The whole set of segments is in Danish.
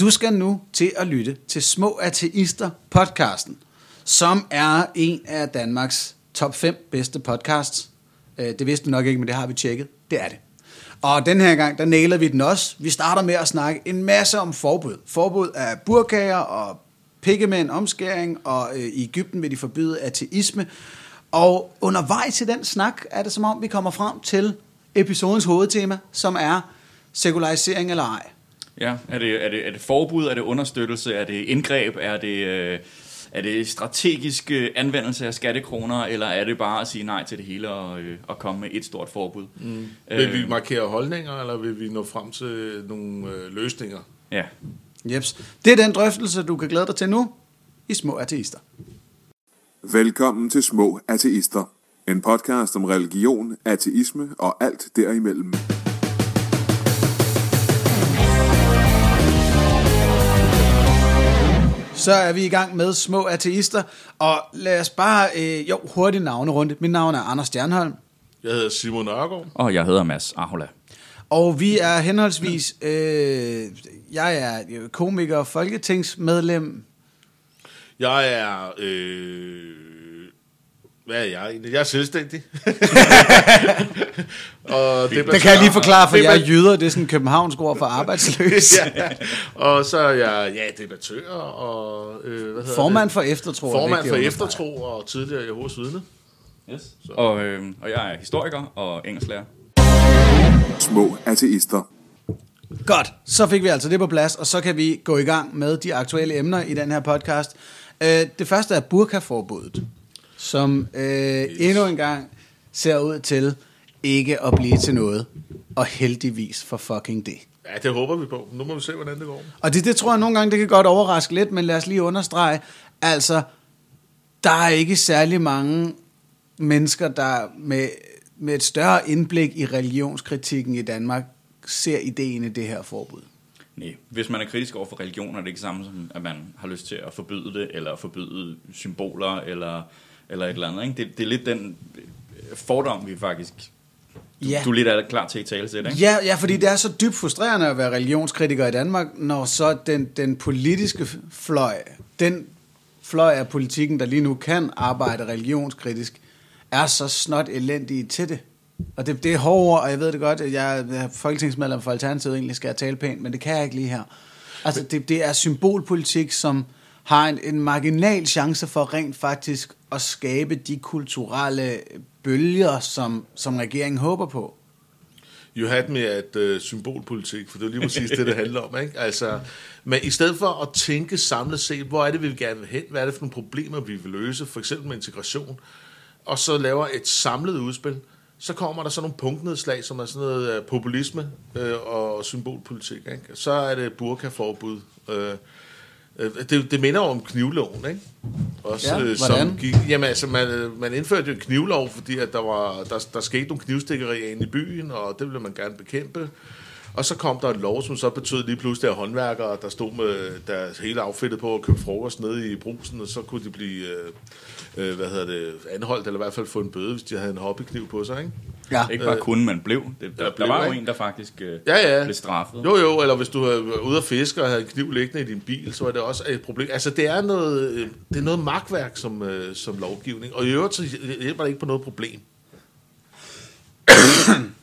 Du skal nu til at lytte til Små Ateister podcasten, som er en af Danmarks top 5 bedste podcasts. Øh, det vidste du nok ikke, men det har vi tjekket. Det er det. Og den her gang, der nailer vi den også. Vi starter med at snakke en masse om forbud. Forbud af burkager og pikkemænd, omskæring, og øh, i Ægypten vil de forbyde ateisme. Og undervejs til den snak er det som om, vi kommer frem til episodens hovedtema, som er sekularisering eller ej. Ja, er det, er, det, er det forbud, er det understøttelse, er det indgreb, er det, øh, er det strategisk øh, anvendelse af skattekroner, eller er det bare at sige nej til det hele og, øh, og komme med et stort forbud? Mm. Vil vi markere holdninger, eller vil vi nå frem til nogle øh, løsninger? Ja, Jeps. Det er den drøftelse, du kan glæde dig til nu i Små Ateister. Velkommen til Små Ateister. En podcast om religion, ateisme og alt derimellem. Så er vi i gang med Små Ateister, og lad os bare, øh, jo, hurtigt navnerunde. Mit navn er Anders Stjernholm, Jeg hedder Simon Nørgaard. og jeg hedder Mads Ahola. og vi er henholdsvis, øh, jeg er komiker og folketingsmedlem, Jeg er... Øh, hvad er jeg egentlig? Jeg er selvstændig. og det, det kan jeg lige forklare, for jeg er jyder, det er sådan en københavnsk ord for arbejdsløs. ja, og så er jeg ja, debattør og... Øh, hvad hedder Formand det? for Eftertro. er Formand for. Eftertro og tidligere Jehovas vidne. Yes. Og, øh, og jeg er historiker og engelsklærer. Små Ateister. Godt, så fik vi altså det på plads, og så kan vi gå i gang med de aktuelle emner i den her podcast. Øh, det første er burkaforbuddet, som øh, endnu en gang ser ud til ikke at blive til noget. Og heldigvis for fucking det. Ja, det håber vi på. Nu må vi se, hvordan det går. Og det, det tror jeg nogle gange, det kan godt overraske lidt, men lad os lige understrege. Altså, der er ikke særlig mange mennesker, der med, med et større indblik i religionskritikken i Danmark, ser ideen i det her forbud. Nej, hvis man er kritisk over for religion, er det ikke samme som, at man har lyst til at forbyde det, eller forbyde symboler, eller, eller et eller andet. Ikke? Det, det er lidt den øh, fordom, vi faktisk... Du, Ja. du er lidt er klar til at tale til det, ikke? Ja, ja, fordi det er så dybt frustrerende at være religionskritiker i Danmark, når så den, den politiske fløj, den fløj af politikken, der lige nu kan arbejde religionskritisk, er så snot elendige til det. Og det, det er hårde ord, og jeg ved det godt, at jeg er folketingsmedlem for Alternativet, egentlig skal jeg tale pænt, men det kan jeg ikke lige her. Altså, det, det er symbolpolitik, som har en, en marginal chance for rent faktisk at skabe de kulturelle bølger, som, som regeringen håber på. You had me at uh, symbolpolitik, for det er lige præcis det, det handler om. Ikke? Altså, men i stedet for at tænke samlet set, hvor er det, vi vil gerne vil hen, hvad er det for nogle problemer, vi vil løse, for eksempel med integration, og så laver et samlet udspil, så kommer der sådan nogle punktnedslag, som er sådan noget uh, populisme uh, og symbolpolitik. Ikke? Så er det burkaforbud. Uh, det, det minder om knivloven, ikke? Også, Ja, øh, hvordan? som gik, jamen, altså, man, øh, man indførte jo en knivlov, fordi at der, var, der, der skete nogle knivstikkerier inde i byen, og det ville man gerne bekæmpe. Og så kom der en lov, som så betød lige pludselig, at håndværkere, der stod med deres hele outfittet på at købe frokost nede i brusen, og så kunne de blive øh, øh, hvad hedder det, anholdt, eller i hvert fald få en bøde, hvis de havde en hobbykniv på sig, ikke? Ja. Ikke bare kun, men blev. Det, der, der der blev, var jo ikke? en, der faktisk øh, Ja, ja. blev straffet. Jo, jo, eller hvis du er ude at fiske og havde en kniv liggende i din bil, så er det også et problem. Altså, det er noget, øh, det er noget magtværk som, øh, som lovgivning, og i øvrigt så hjælper det ikke på noget problem.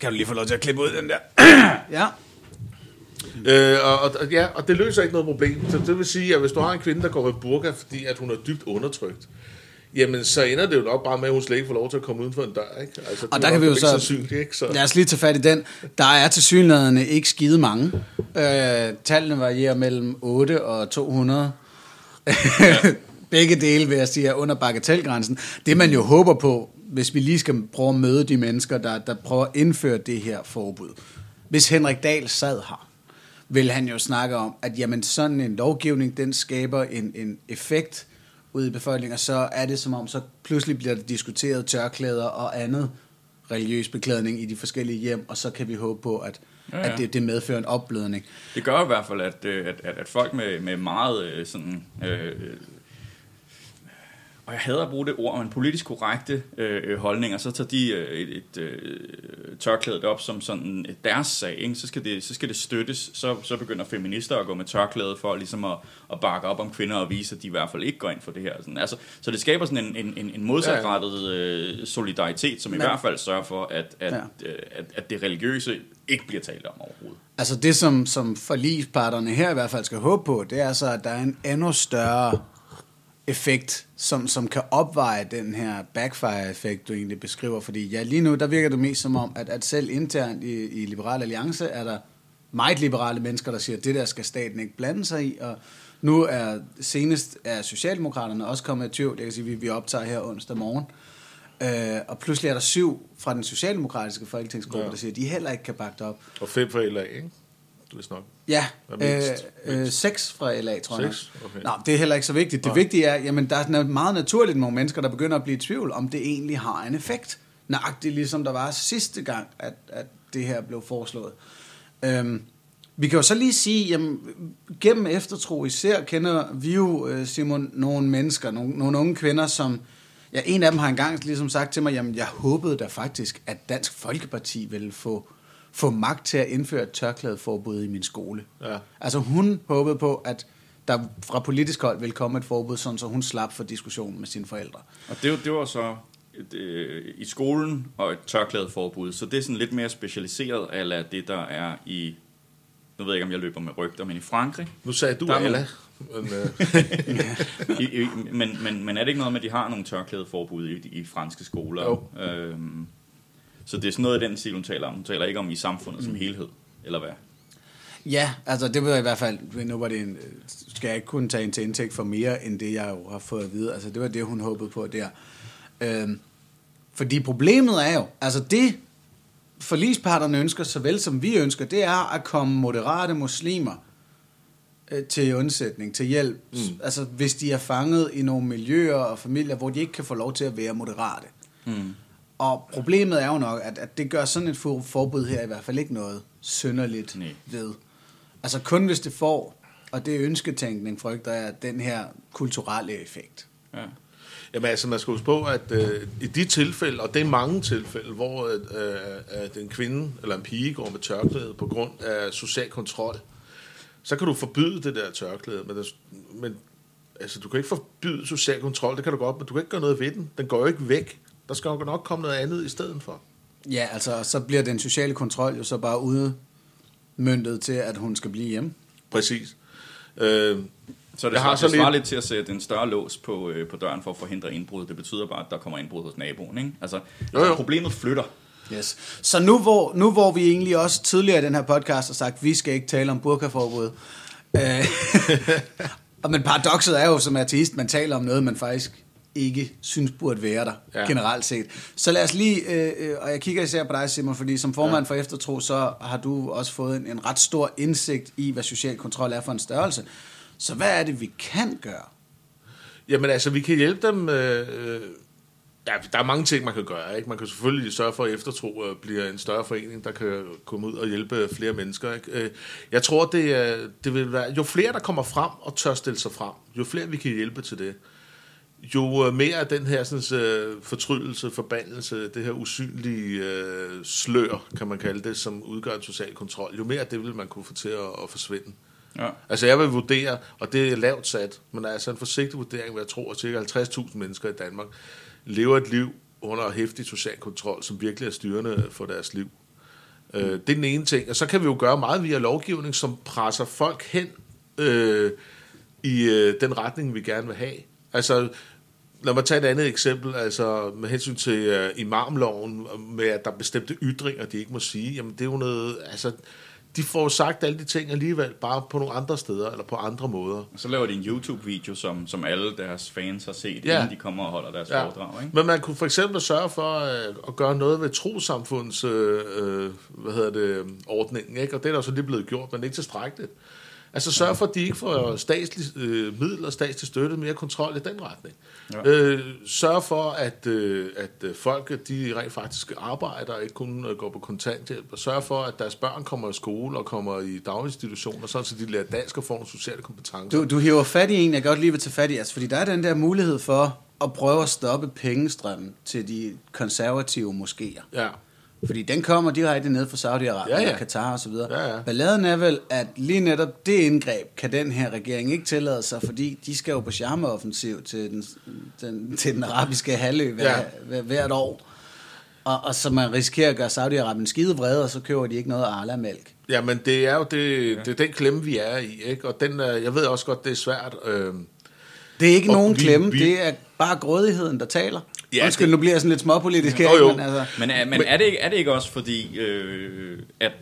Kan du lige få lov til at klippe ud den der? ja. Øh, og, og, ja, og det løser ikke noget problem. Så det vil sige, at hvis du har en kvinde, der går med burka, fordi at hun er dybt undertrykt, jamen så ender det jo nok bare med, at hun slet ikke får lov til at komme uden for en dør. Ikke? Altså, det Og er der kan vi jo så... sandsynligt, ikke? Så, Lad os lige tage fat i den. Der er til synligheden ikke skide mange. Øh, tallene varierer mellem 8 og 200. Begge dele, vil jeg sige, er under bagatelgrænsen. Det man jo håber på, hvis vi lige skal prøve at møde de mennesker, der, der prøver at indføre det her forbud. Hvis Henrik Dahl sad her, vil han jo snakke om, at jamen, sådan en lovgivning, den skaber en, en effekt ude i befolkningen, og så er det som om, så pludselig bliver der diskuteret tørklæder og andet religiøs beklædning i de forskellige hjem, og så kan vi håbe på, at, ja, Ja, ja. ja. at det, det medfører en opblødning. Det gør i hvert fald, at, øh, at, at, at folk med, med meget øh, sådan, øh, og jeg hader at bruge det ord, men politisk korrekte øh, holdninger, så tager de øh, et, et øh, tørklædet op som sådan deres sag, ikke? Så, skal det, så skal det støttes, så, så begynder feminister at gå med tørklædet for ligesom at, at bakke op om kvinder og vise, at de i hvert fald ikke går ind for det her. Sådan, altså, så det skaber sådan en, en, en modsatrettet øh, solidaritet, som i Men- hvert fald sørger for, at, at, Ja. ja. at, at det religiøse ikke bliver talt om overhovedet. Altså det, som, som forligsparterne her i hvert fald skal håbe på, det er så, at der er en endnu større effekt, som, som kan opveje den her backfire-effekt, du egentlig beskriver. Fordi ja, lige nu, der virker det mest som om, at, at selv internt i, i Liberal Alliance er der meget liberale mennesker, der siger, at det der skal staten ikke blande sig i, og nu er senest er Socialdemokraterne også kommet i tvivl. Jeg kan sige, vi, vi optager her onsdag morgen. Øh, og pludselig er der syv fra den socialdemokratiske folketingsgruppe, ja. Der siger, at de heller ikke kan bakke det op. Og fem for LA, ikke? Du nok. Ja, øh, øh, fra LA, tror jeg. Okay. Nå, det er heller ikke så vigtigt. Det Nej. vigtige er, jamen der er meget naturligt nogle mennesker, der begynder at blive i tvivl, om det egentlig har en effekt. Nøjagtigt ligesom der var sidste gang, at, at det her blev foreslået. Øhm, vi kan jo så lige sige, jamen, gennem eftertro især kender vi jo, øh, Simon, nogle mennesker, nogle, nogle unge kvinder, som, ja, en af dem har engang ligesom sagt til mig, jamen, jeg håbede da faktisk, at Dansk Folkeparti ville få, få magt til at indføre et tørklædeforbud i min skole. Ja. Altså hun håbede på, at der fra politisk hold ville komme et forbud, sådan så hun slap for diskussionen med sine forældre. Og det, var- det var så et, øh, i skolen og et tørklædeforbud, så det er sådan lidt mere specialiseret af det, der er i, nu ved jeg ikke, om jeg løber med rygter, men i Frankrig. Nu sagde du Der er Alla. Men, øh, I, i, men, men, men er det ikke noget med, at de har nogle tørklædeforbud i, i franske skoler? Jo. Øhm, så det er sådan noget af den stil, hun taler om. Hun taler ikke om i samfundet som helhed, eller hvad? Ja, altså det var i hvert fald, nu var det en, skal jeg ikke kunne tage en til indtægt for mere, end det jeg jo har fået at vide. Altså det var det, hun håbede på der. Øhm, fordi problemet er jo, altså det forlisparterne ønsker, såvel som vi ønsker, det er at komme moderate muslimer øh, til undsætning, til hjælp. Mm. Altså hvis de er fanget i nogle miljøer og familier, hvor de ikke kan få lov til at være moderate. Mm. Og problemet er jo nok, at, at det gør sådan et for- forbud her i hvert fald ikke noget synderligt Nej. ved. Altså kun hvis det får, og det er ønsketænkning, frygter jeg, den her kulturelle effekt. Ja. Jamen altså, man skal huske på, at øh, i de tilfælde, og det er mange tilfælde, hvor øh, at en kvinde eller en pige går med tørklæde på grund af social kontrol, så kan du forbyde det der tørklæde, men, men altså, du kan ikke forbyde social kontrol, det kan du godt, men du kan ikke gøre noget ved den. Den går jo ikke væk. Der skal jo nok komme noget andet i stedet for. Ja, altså så bliver den sociale kontrol jo så bare udmyndtet til, at hun skal blive hjemme. Præcis. Øh, Så det, Jeg har så det svarer lidt- til at sætte en større lås på, øh, på døren for at forhindre indbrud. Det betyder bare, at der kommer indbrud hos naboen. Ikke? Altså, Jo, jo. problemet flytter. Yes. Så nu hvor, nu hvor vi egentlig også tidligere i den her podcast har sagt, at vi skal ikke tale om burkaforbud. Øh, og men paradokset er jo som ateist, man taler om noget, man faktisk ikke synes burde være der, ja. Generelt set. Så lad os lige, øh, øh, og jeg kigger især på dig, Simon, fordi som formand ja. for Eftertro, så har du også fået en, en ret stor indsigt i, hvad social kontrol er for en størrelse. Så hvad er det, vi kan gøre? Jamen altså, vi kan hjælpe dem... Øh, øh, ja, der er mange ting, man kan gøre. Ikke? Man kan selvfølgelig sørge for, at Eftertro øh, bliver en større forening, der kan komme ud og hjælpe flere mennesker. Ikke? Jeg tror, det, det vil være... Jo flere, der kommer frem og tør stille sig frem, jo flere vi kan hjælpe til det, jo mere af den her sådan, øh, fortrydelse, forbandelse, det her usynlige øh, slør, kan man kalde det, som udgør en social kontrol, jo mere af det vil man kunne få til at, at forsvinde. Ja. Altså jeg vil vurdere, og det er lavt sat, men altså en forsigtig vurdering, hvad jeg tror, at ca. 50.000 mennesker i Danmark lever et liv under hæftig social kontrol, som virkelig er styrende for deres liv. Øh, det er den ene ting. Og så kan vi jo gøre meget via lovgivning, som presser folk hen øh, i øh, den retning, vi gerne vil have. Altså, lad mig tage et andet eksempel, altså med hensyn til øh, imamloven, med at der er bestemte ytringer, de ikke må sige, jamen det er jo noget, altså, de får sagt alle de ting alligevel, bare på nogle andre steder, eller på andre måder. Og så laver de en YouTube-video, som, som alle deres fans har set, Ja. inden de kommer og holder deres ja. foredrag. Ikke? Men man kunne for eksempel sørge for øh, at gøre noget ved trosamfunds øh, øh, hvad hedder det, ordningen, ikke? og det er der så lige blevet gjort, men ikke tilstrækkeligt. Altså sørge for, at de ikke får statslige øh, midler, statslig støtte, mere kontrol i den retning. Ja. Øh, sørge for, at, øh, at øh, folk de rent faktisk arbejder og ikke kun øh, går på kontanthjælp. Og sørge for, at deres børn kommer i skole og kommer i daginstitutioner, sådan så de lærer dansk og får nogle sociale kompetencer. Du, du hiver fat i en, jeg godt lige vil tage fat i, altså, fordi der er den der mulighed for, at prøve at stoppe pengestrømmen til de konservative moskéer. Ja. Fordi den kommer direkte ned fra Saudi-Arabien Ja, ja. og Katar og så videre. Ja, ja. Balladen er vel, at lige netop det indgreb kan den her regering ikke tillade sig, fordi de skal jo på charmeoffensiv til den, den, til den arabiske halvø hver, Ja. hver, hvert år. Og, og så man risikerer at gøre Saudi-Arabien skide vrede, og så køber de ikke noget Arla-mælk. Ja, men det er jo det, det er den klemme, vi er i, ikke? Og den, jeg ved også godt, det er svært. Øh, Det er ikke Og nogen vi- klemme, vi- det er bare grådigheden, der taler. Ja, Ja, Undskyld, det- nu bliver jeg sådan lidt småpolitisk her, Jo, jo. men altså... Men, er, men er, det ikke, er det ikke også fordi, øh, at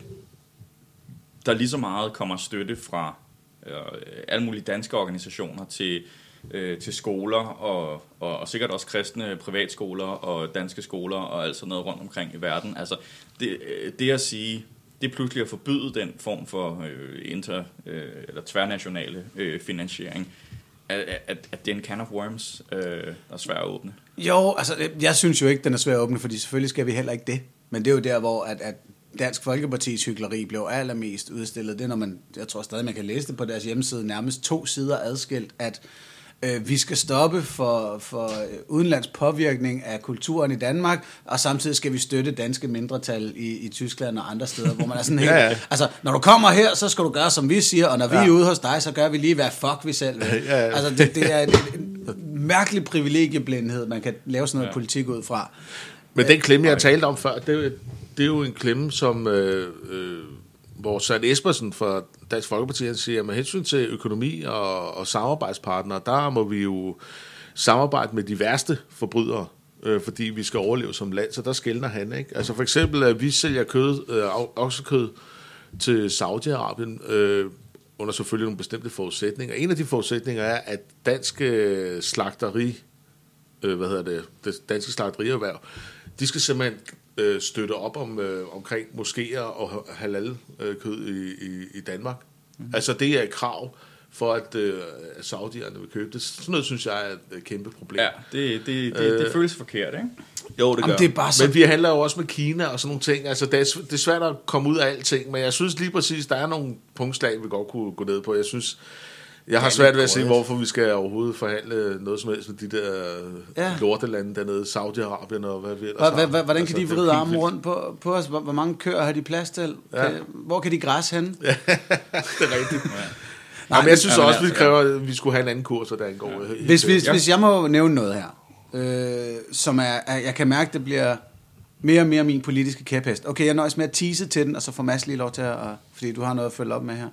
der lige så meget kommer støtte fra øh, alle mulige danske organisationer til, øh, til skoler, og, og, og sikkert også kristne privatskoler og danske skoler og alt sådan noget rundt omkring i verden. Altså, det, øh, det at sige, det er pludselig at forbyde den form for øh, inter, øh, eller tværnationale øh, finansiering, at, at, at det er en can of worms, øh, der er svært at åbne. Jo, altså, jeg synes jo ikke, den er svær at åbne, fordi selvfølgelig skal vi heller ikke det. Men det er jo der, hvor at, at Dansk Folkepartis hykleri blev allermest udstillet. Det er, når man, jeg tror stadig, man kan læse det på deres hjemmeside, nærmest to sider adskilt, at øh, vi skal stoppe for, for øh, udenlands påvirkning af kulturen i Danmark, og samtidig skal vi støtte danske mindretal i, i Tyskland og andre steder, hvor man er sådan helt... Ja, ja. Altså, når du kommer her, så skal du gøre, som vi siger, og når vi Ja. er ude hos dig, så gør vi lige, hvad fuck vi selv vil. Ja, ja. Altså, det, det er en mærkelig privilegieblindhed, man kan lave sådan noget ja. Ja. politik ud fra. Men den klemme, jeg talte om før, det, det er jo en klemme, som øh, øh, hvor Søren Espersen fra Dansk Folkeparti han siger, at med hensyn til økonomi og, og samarbejdspartnere, der må vi jo samarbejde med de værste forbrydere, øh, fordi vi skal overleve som land, så der skældner han. Ikke? Altså for eksempel, at vi sælger kød, øh, oksekød til Saudi-Arabien, øh, under selvfølgelig nogle bestemte forudsætninger. En af de forudsætninger er, at dansk øh, slagteri øh, hvad hedder det, det danske slagterierhverv, de skal simpelthen øh, støtte op om øh, omkring moskéer og halal øh, kød i, i, i Danmark. Mm. Altså det er et krav for, at øh, saudierne vil købe det. Sådan noget synes jeg er et øh, kæmpe problem. Ja, det, det, det, det Øh, føles forkert, ikke? Jo, det Jamen, det er bare så- Men vi handler jo også med Kina og sådan nogle ting. Altså, det er, det er svært at komme ud af alting, men jeg synes lige præcis, der er nogle punktslag, vi godt kunne gå ned på. Jeg synes, jeg har Det svært ved at se, hvorfor vi skal overhovedet forhandle noget som helst med de der Ja. ja. lortelande dernede, Saudi-Arabien og hvad vi ellers hvordan kan Altså, de det er vride armen rundt på, på os? Hvor, hvor mange køer har de plads til? Ja. Kan, hvor kan de græsse henne? det er rigtigt. Ja. Nej, men jeg synes ja, men også, vi altså, kræver, at vi skulle have en anden kurs, og der angår. Ja. Hvis, hvis, Ja. hvis jeg må nævne noget her, øh, som er, er, jeg kan mærke, det bliver mere og mere min politiske kæphest. Okay, jeg nøjes med at tease til den, og så får Mads lige lov til at, fordi du har noget at følge op med her.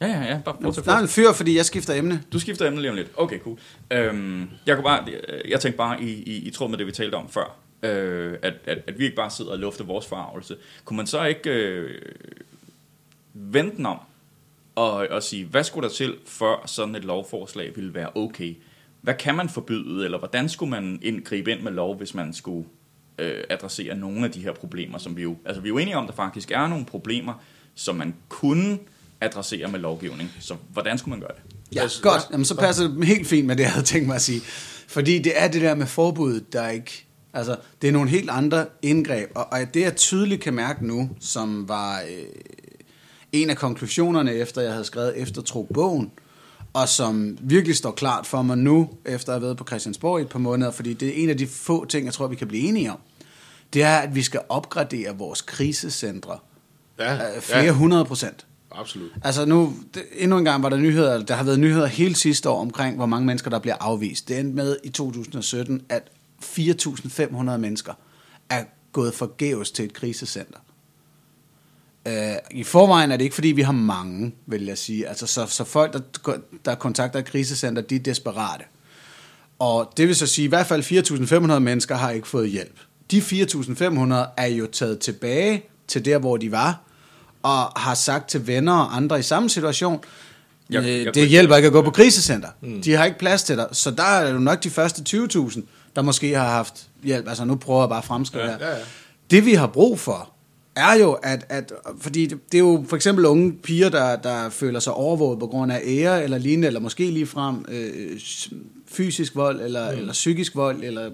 Ja, ja, ja. Bare fortsæt, Nej, en fyr, fordi jeg skifter emne. Du skifter emne lige om lidt. Okay, cool. Øhm, jeg, kunne bare, jeg tænkte bare i, i, i tråd med det, vi talte om før, øh, at, at, at vi ikke bare sidder og lufter vores forarvelse. Kunne man så ikke øh, vente om og, og sige, hvad skulle der til, før sådan et lovforslag ville være okay? Hvad kan man forbyde, eller hvordan skulle man ind, gribe ind med lov, hvis man skulle øh, adressere nogle af de her problemer, som vi jo... Altså, vi er jo enige om, at der faktisk er nogle problemer, som man kunne adressere med lovgivning. Så hvordan skulle man gøre det? Ja, Altså, godt. ja. Jamen, så passer det helt fint med det, jeg havde tænkt mig at sige. Fordi det er det der med forbuddet, der ikke... Altså, det er nogle helt andre indgreb. Og, og det, jeg tydeligt kan mærke nu, som var øh, en af konklusionerne, efter jeg havde skrevet Eftertro-bogen, og som virkelig står klart for mig nu, efter at have været på Christiansborg i et par måneder, fordi det er en af de få ting, jeg tror, vi kan blive enige om, det er, at vi skal opgradere vores krisecentre Ja, øh, flere ja, hundrede procent. absolut. Altså nu, det, endnu en gang var der nyheder, der har været nyheder hele sidste år omkring, hvor mange mennesker, der bliver afvist. Det endte med i 2017, at 4.500 mennesker er gået forgæves til et krisecenter. Uh, I forvejen er det ikke, fordi vi har mange, vil jeg sige. Altså, så, så folk, der, der kontakter et krisecenter, de er desperate. Og det vil så sige, at i hvert fald 4.500 mennesker har ikke fået hjælp. De 4.500 er jo taget tilbage til der, hvor de var, og har sagt til venner og andre i samme situation, Jeg- øh, jeg det hjælper ikke at gå på krisecenter. Mm. De har ikke plads til dig. Så der er jo nok de første 20.000, der måske har haft hjælp. Altså nu prøver jeg bare at fremskrive Ja, her. ja, ja. Det vi har brug for, er jo, at, at fordi det, det er jo for eksempel unge piger, der, der føler sig overvåget på grund af ære eller lignende, eller måske ligefrem øh, fysisk vold, eller, mm. eller psykisk vold, eller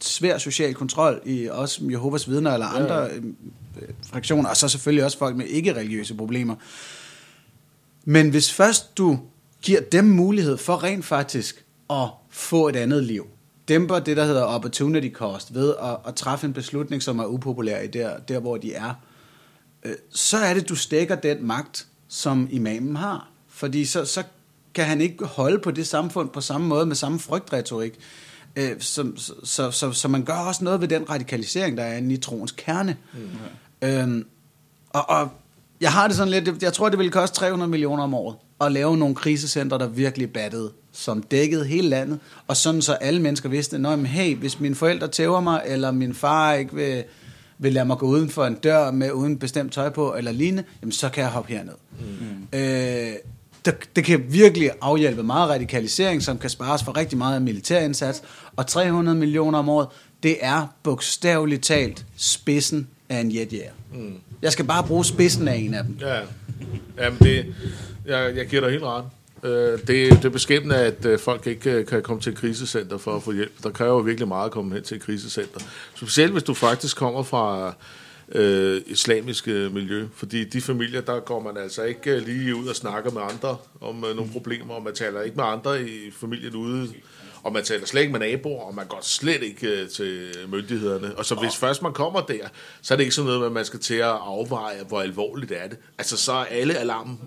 svær social kontrol i også Jehovas vidner, eller andre øh, fraktioner, og så selvfølgelig også folk med ikke-religiøse problemer. Men hvis først du giver dem mulighed for rent faktisk at få et andet liv, dæmper det, der hedder opportunity cost, ved at, at træffe en beslutning, som er upopulær i der, der hvor de er, øh, så er det, du stikker den magt, som imamen har. Fordi så, så kan han ikke holde på det samfund på samme måde, med samme frygtretorik. Øh, så, så, så, så, så man gør også noget ved den radikalisering, der er inde i troens kerne. Mm. Øhm, og, og jeg har det sådan lidt, jeg tror, det ville koste 300 millioner om året at lave nogle krisecenter, der virkelig battede, som dækkede hele landet, og sådan så alle mennesker vidste, at hey, hvis mine forældre tæver mig, eller min far ikke vil, vil lade mig gå uden for en dør med uden bestemt tøj på, eller lignende, jamen så kan jeg hoppe herned. Mm. Øh, det, det kan virkelig afhjælpe meget radikalisering, som kan spares for rigtig meget af militærindsats, og 300 millioner om året, det er bogstaveligt talt spidsen af en jetjæger. Mm. Jeg skal bare bruge spidsen af en af dem. Ja, Jamen det, jeg, jeg giver dig helt ret. Øh, det, det er beskæmmende, at øh, folk ikke øh, kan komme til et krisecenter for at få hjælp. Der kræver virkelig meget at komme hen til et krisecenter. Specielt hvis du faktisk kommer fra øh, islamiske miljø. Fordi de familier, der går man altså ikke lige ud og snakker med andre om øh, nogle problemer, og man taler ikke med andre i familien ude og man taler slet ikke med naboer, og man går slet ikke uh, til myndighederne. Og så hvis først man kommer der, så er det ikke sådan noget, at man skal til at afveje, hvor alvorligt er det. Altså så er alle alarm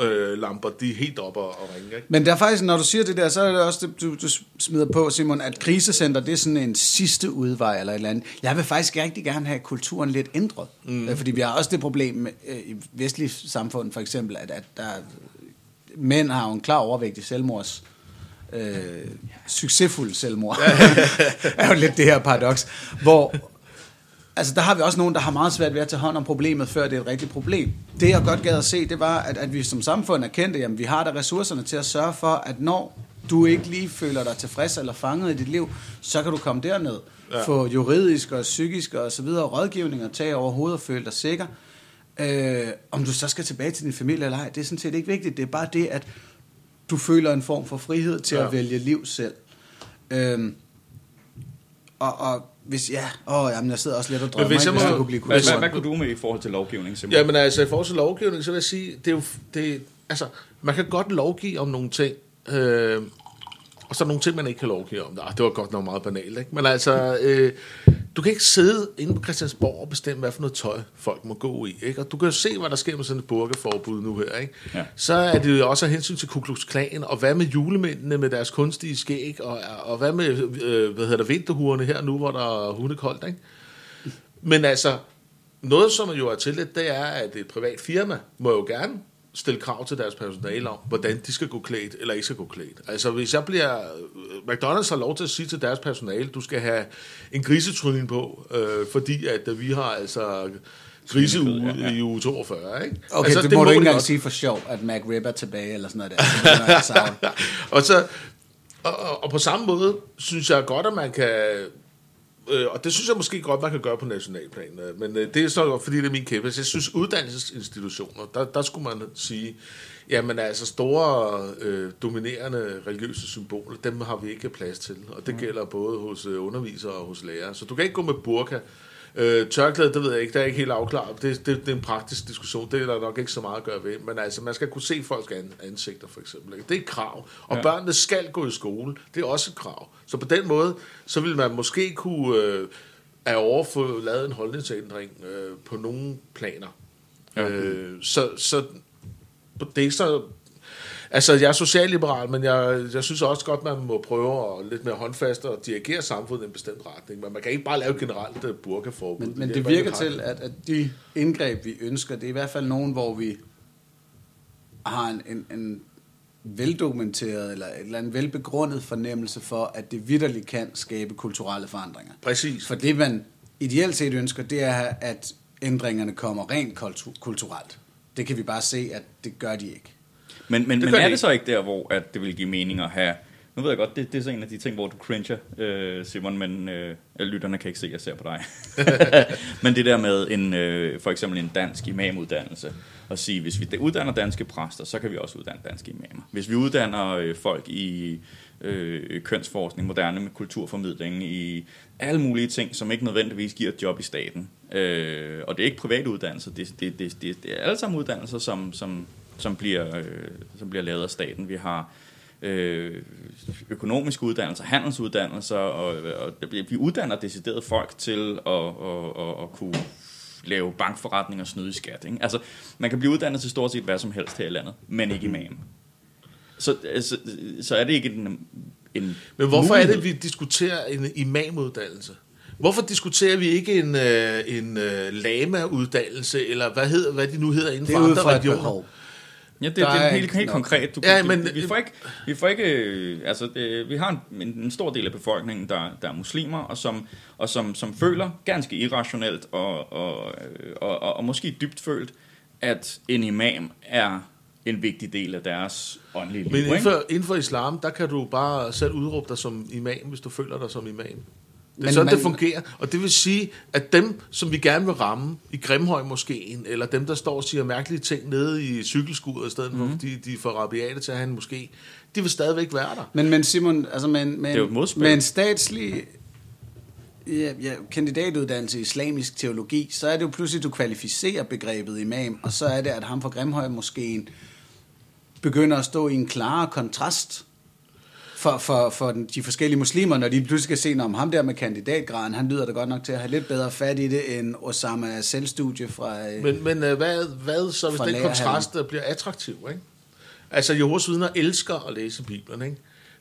øh, lamper, de er helt op og, og ringe. Ikke? Men der er faktisk, når du siger det der, så er det også det, du, du smider på, Simon, at krisecenter, det er sådan en sidste udvej eller et eller andet. Jeg vil faktisk rigtig gerne have kulturen lidt ændret. Mm. Øh, fordi vi har også det problem øh, i vestlige samfund, for eksempel, at, at der, mænd har jo en klar overvægt i selvmords øh, succesfuld selvmord. er jo lidt det her paradoks. Hvor, altså der har vi også nogen, der har meget svært ved at tage hånd om problemet, før det er et rigtigt problem. Det jeg godt gad at se, det var, at, at vi som samfund erkendte, at vi har der ressourcerne til at sørge for, at når du ikke lige føler dig tilfreds eller fanget i dit liv, så kan du komme derned. Ja. Få juridisk og psykisk og så videre rådgivning og tage over hovedet og føle dig sikker. Øh, om du så skal tilbage til din familie eller ej, det er sådan set ikke vigtigt. Det er bare det, at du føler en form for frihed til ja. at vælge liv selv. Øhm, og, og hvis, ja, åh, jamen, jeg sidder også lidt og drømmer, hvis jeg, må, jeg kunne blive hvad, hvad, hvad kunne du med i forhold til lovgivning? Simpelthen? Jamen altså, i forhold til lovgivning, så vil jeg sige, det er jo, det, altså, man kan godt lovgive om nogle ting, øh, og så er nogle ting, man ikke kan lovgive om. Ah, det var godt nok meget banalt, ikke? Men altså, øh, du kan ikke sidde inde på Christiansborg og bestemme, hvad for noget tøj folk må gå i. Ikke? Og du kan jo se, hvad der sker med sådan et burkeforbud nu her. Ikke? Ja. Så er det jo også af hensyn til Ku Klux Klan, og hvad med julemændene med deres kunstige skæg, og, og hvad med øh, hvad hedder der, vinterhurene her nu, hvor der er hundekoldt. Ikke? Men altså, noget som jo er til det er, at et privat firma må jo gerne stille krav til deres personale om, hvordan de skal gå klædt eller ikke skal gå klædt. Altså hvis jeg bliver... McDonald's har lov til at sige til deres personale, du skal have en grisetryning på, øh, fordi at vi har altså griseuge ja, ja. i uge 42, ikke? Okay, altså, det, det må du ikke engang sige for sjov, at Mac Rib er tilbage, eller sådan noget der. og, så, og, og på samme måde synes jeg godt, at man kan øh, og det synes jeg måske godt, man kan gøre på nationalplan. Øh, men øh, det er så fordi, det er min kæmpe. Jeg synes, uddannelsesinstitutioner, der, der skulle man sige, jamen altså store, øh, dominerende religiøse symboler, dem har vi ikke plads til. Og det mm. gælder både hos øh, undervisere og hos lærere. Så du kan ikke gå med burka Øh, tørklæde, det ved jeg ikke, det er ikke helt afklaret. Det, det, det er en praktisk diskussion, det er der nok ikke så meget at gøre ved. Men altså, man skal kunne se folks ansigter, for eksempel. Ikke? Det er et krav. Og ja. børnene skal gå i skole. Det er også et krav. Så på den måde, så vil man måske kunne øh, at overfå lavet en holdningsændring øh, på nogle planer. Ja. Øh, så, så det er så Altså, jeg er socialliberal, men jeg, jeg synes også godt, man må prøve at lidt mere håndfast og dirigere samfundet i en bestemt retning. Men man kan ikke bare lave generelt uh, burkaforbud. Men, men det, det virker til, at, at de indgreb, vi ønsker, det er i hvert fald nogen, hvor vi har en, en, en veldokumenteret eller et eller andet velbegrundet fornemmelse for, at det vidderligt kan skabe kulturelle forandringer. Præcis. For det, man ideelt set ønsker, det er, at ændringerne kommer rent kulturelt. Det kan vi bare se, at det gør de ikke. Men, men, men er det så ikke der, hvor at det vil give mening at have... Nu ved jeg godt, det, det er så en af de ting, hvor du cringer, øh, Simon, men øh, lytterne kan ikke se, at jeg ser på dig. men det der med en, øh, for eksempel en dansk imamuddannelse, og sige, hvis vi uddanner danske præster, så kan vi også uddanne danske imamer. Hvis vi uddanner øh, folk i øh, kønsforskning, moderne med kulturformidling, i alle mulige ting, som ikke nødvendigvis giver et job i staten. Øh, og det er ikke private uddannelser, det, det, det, det, det er alle sammen uddannelser, som, som som bliver, øh, som bliver lavet af staten. Vi har øh, økonomiske uddannelser, handelsuddannelser, og, og vi uddanner decideret folk til at, at, at, at kunne lave bankforretninger og snyde i skat. Ikke? Altså, man kan blive uddannet til stort set hvad som helst her i landet, men ikke imam. Så, så, så er det ikke en, en Men hvorfor mulighed. er det, vi diskuterer en imamuddannelse? Hvorfor diskuterer vi ikke en, øh, en øh, lama-uddannelse, eller hvad, hedder, hvad de nu hedder inden Det for er andre religioner? Ja, det, det er helt, helt konkret. Du, Ja, men- vi får ikke, vi får ikke øh, altså, det, vi har en, en, stor del af befolkningen, der, der er muslimer, og som, og som, som føler ganske irrationelt, og, og, øh, og, og, og måske dybt følt, at en imam er en vigtig del af deres åndelige liv. Men inden for, inden for islam, der kan du bare selv udråbe dig som imam, hvis du føler dig som imam. Det er Men sådan, man- det fungerer. Og det vil sige, at dem, som vi gerne vil ramme i Grimhøj moskeen, eller dem, der står og siger mærkelige ting nede i cykelskuret, i stedet for, Mhm. fordi de får rabiate til at have en moské, de vil stadigvæk være der. Men, men Simon, altså med, en- med, Det er jo et en- med en statslig ja, ja, kandidatuddannelse i islamisk teologi, så er det jo pludselig, du kvalificerer begrebet imam, og så er det, at ham fra Grimhøj moskeen begynder at stå i en klarere kontrast for, for, for den, de forskellige muslimer, når de pludselig skal se, om ham der med kandidatgraden, han lyder da godt nok til at have lidt bedre fat i det, end Osama selvstudie fra... øh, Men, men øh, hvad, hvad så, hvis den kontrast der bliver attraktiv? Ikke? Altså, Jehovas vidner elsker at læse Bibelen. Ikke?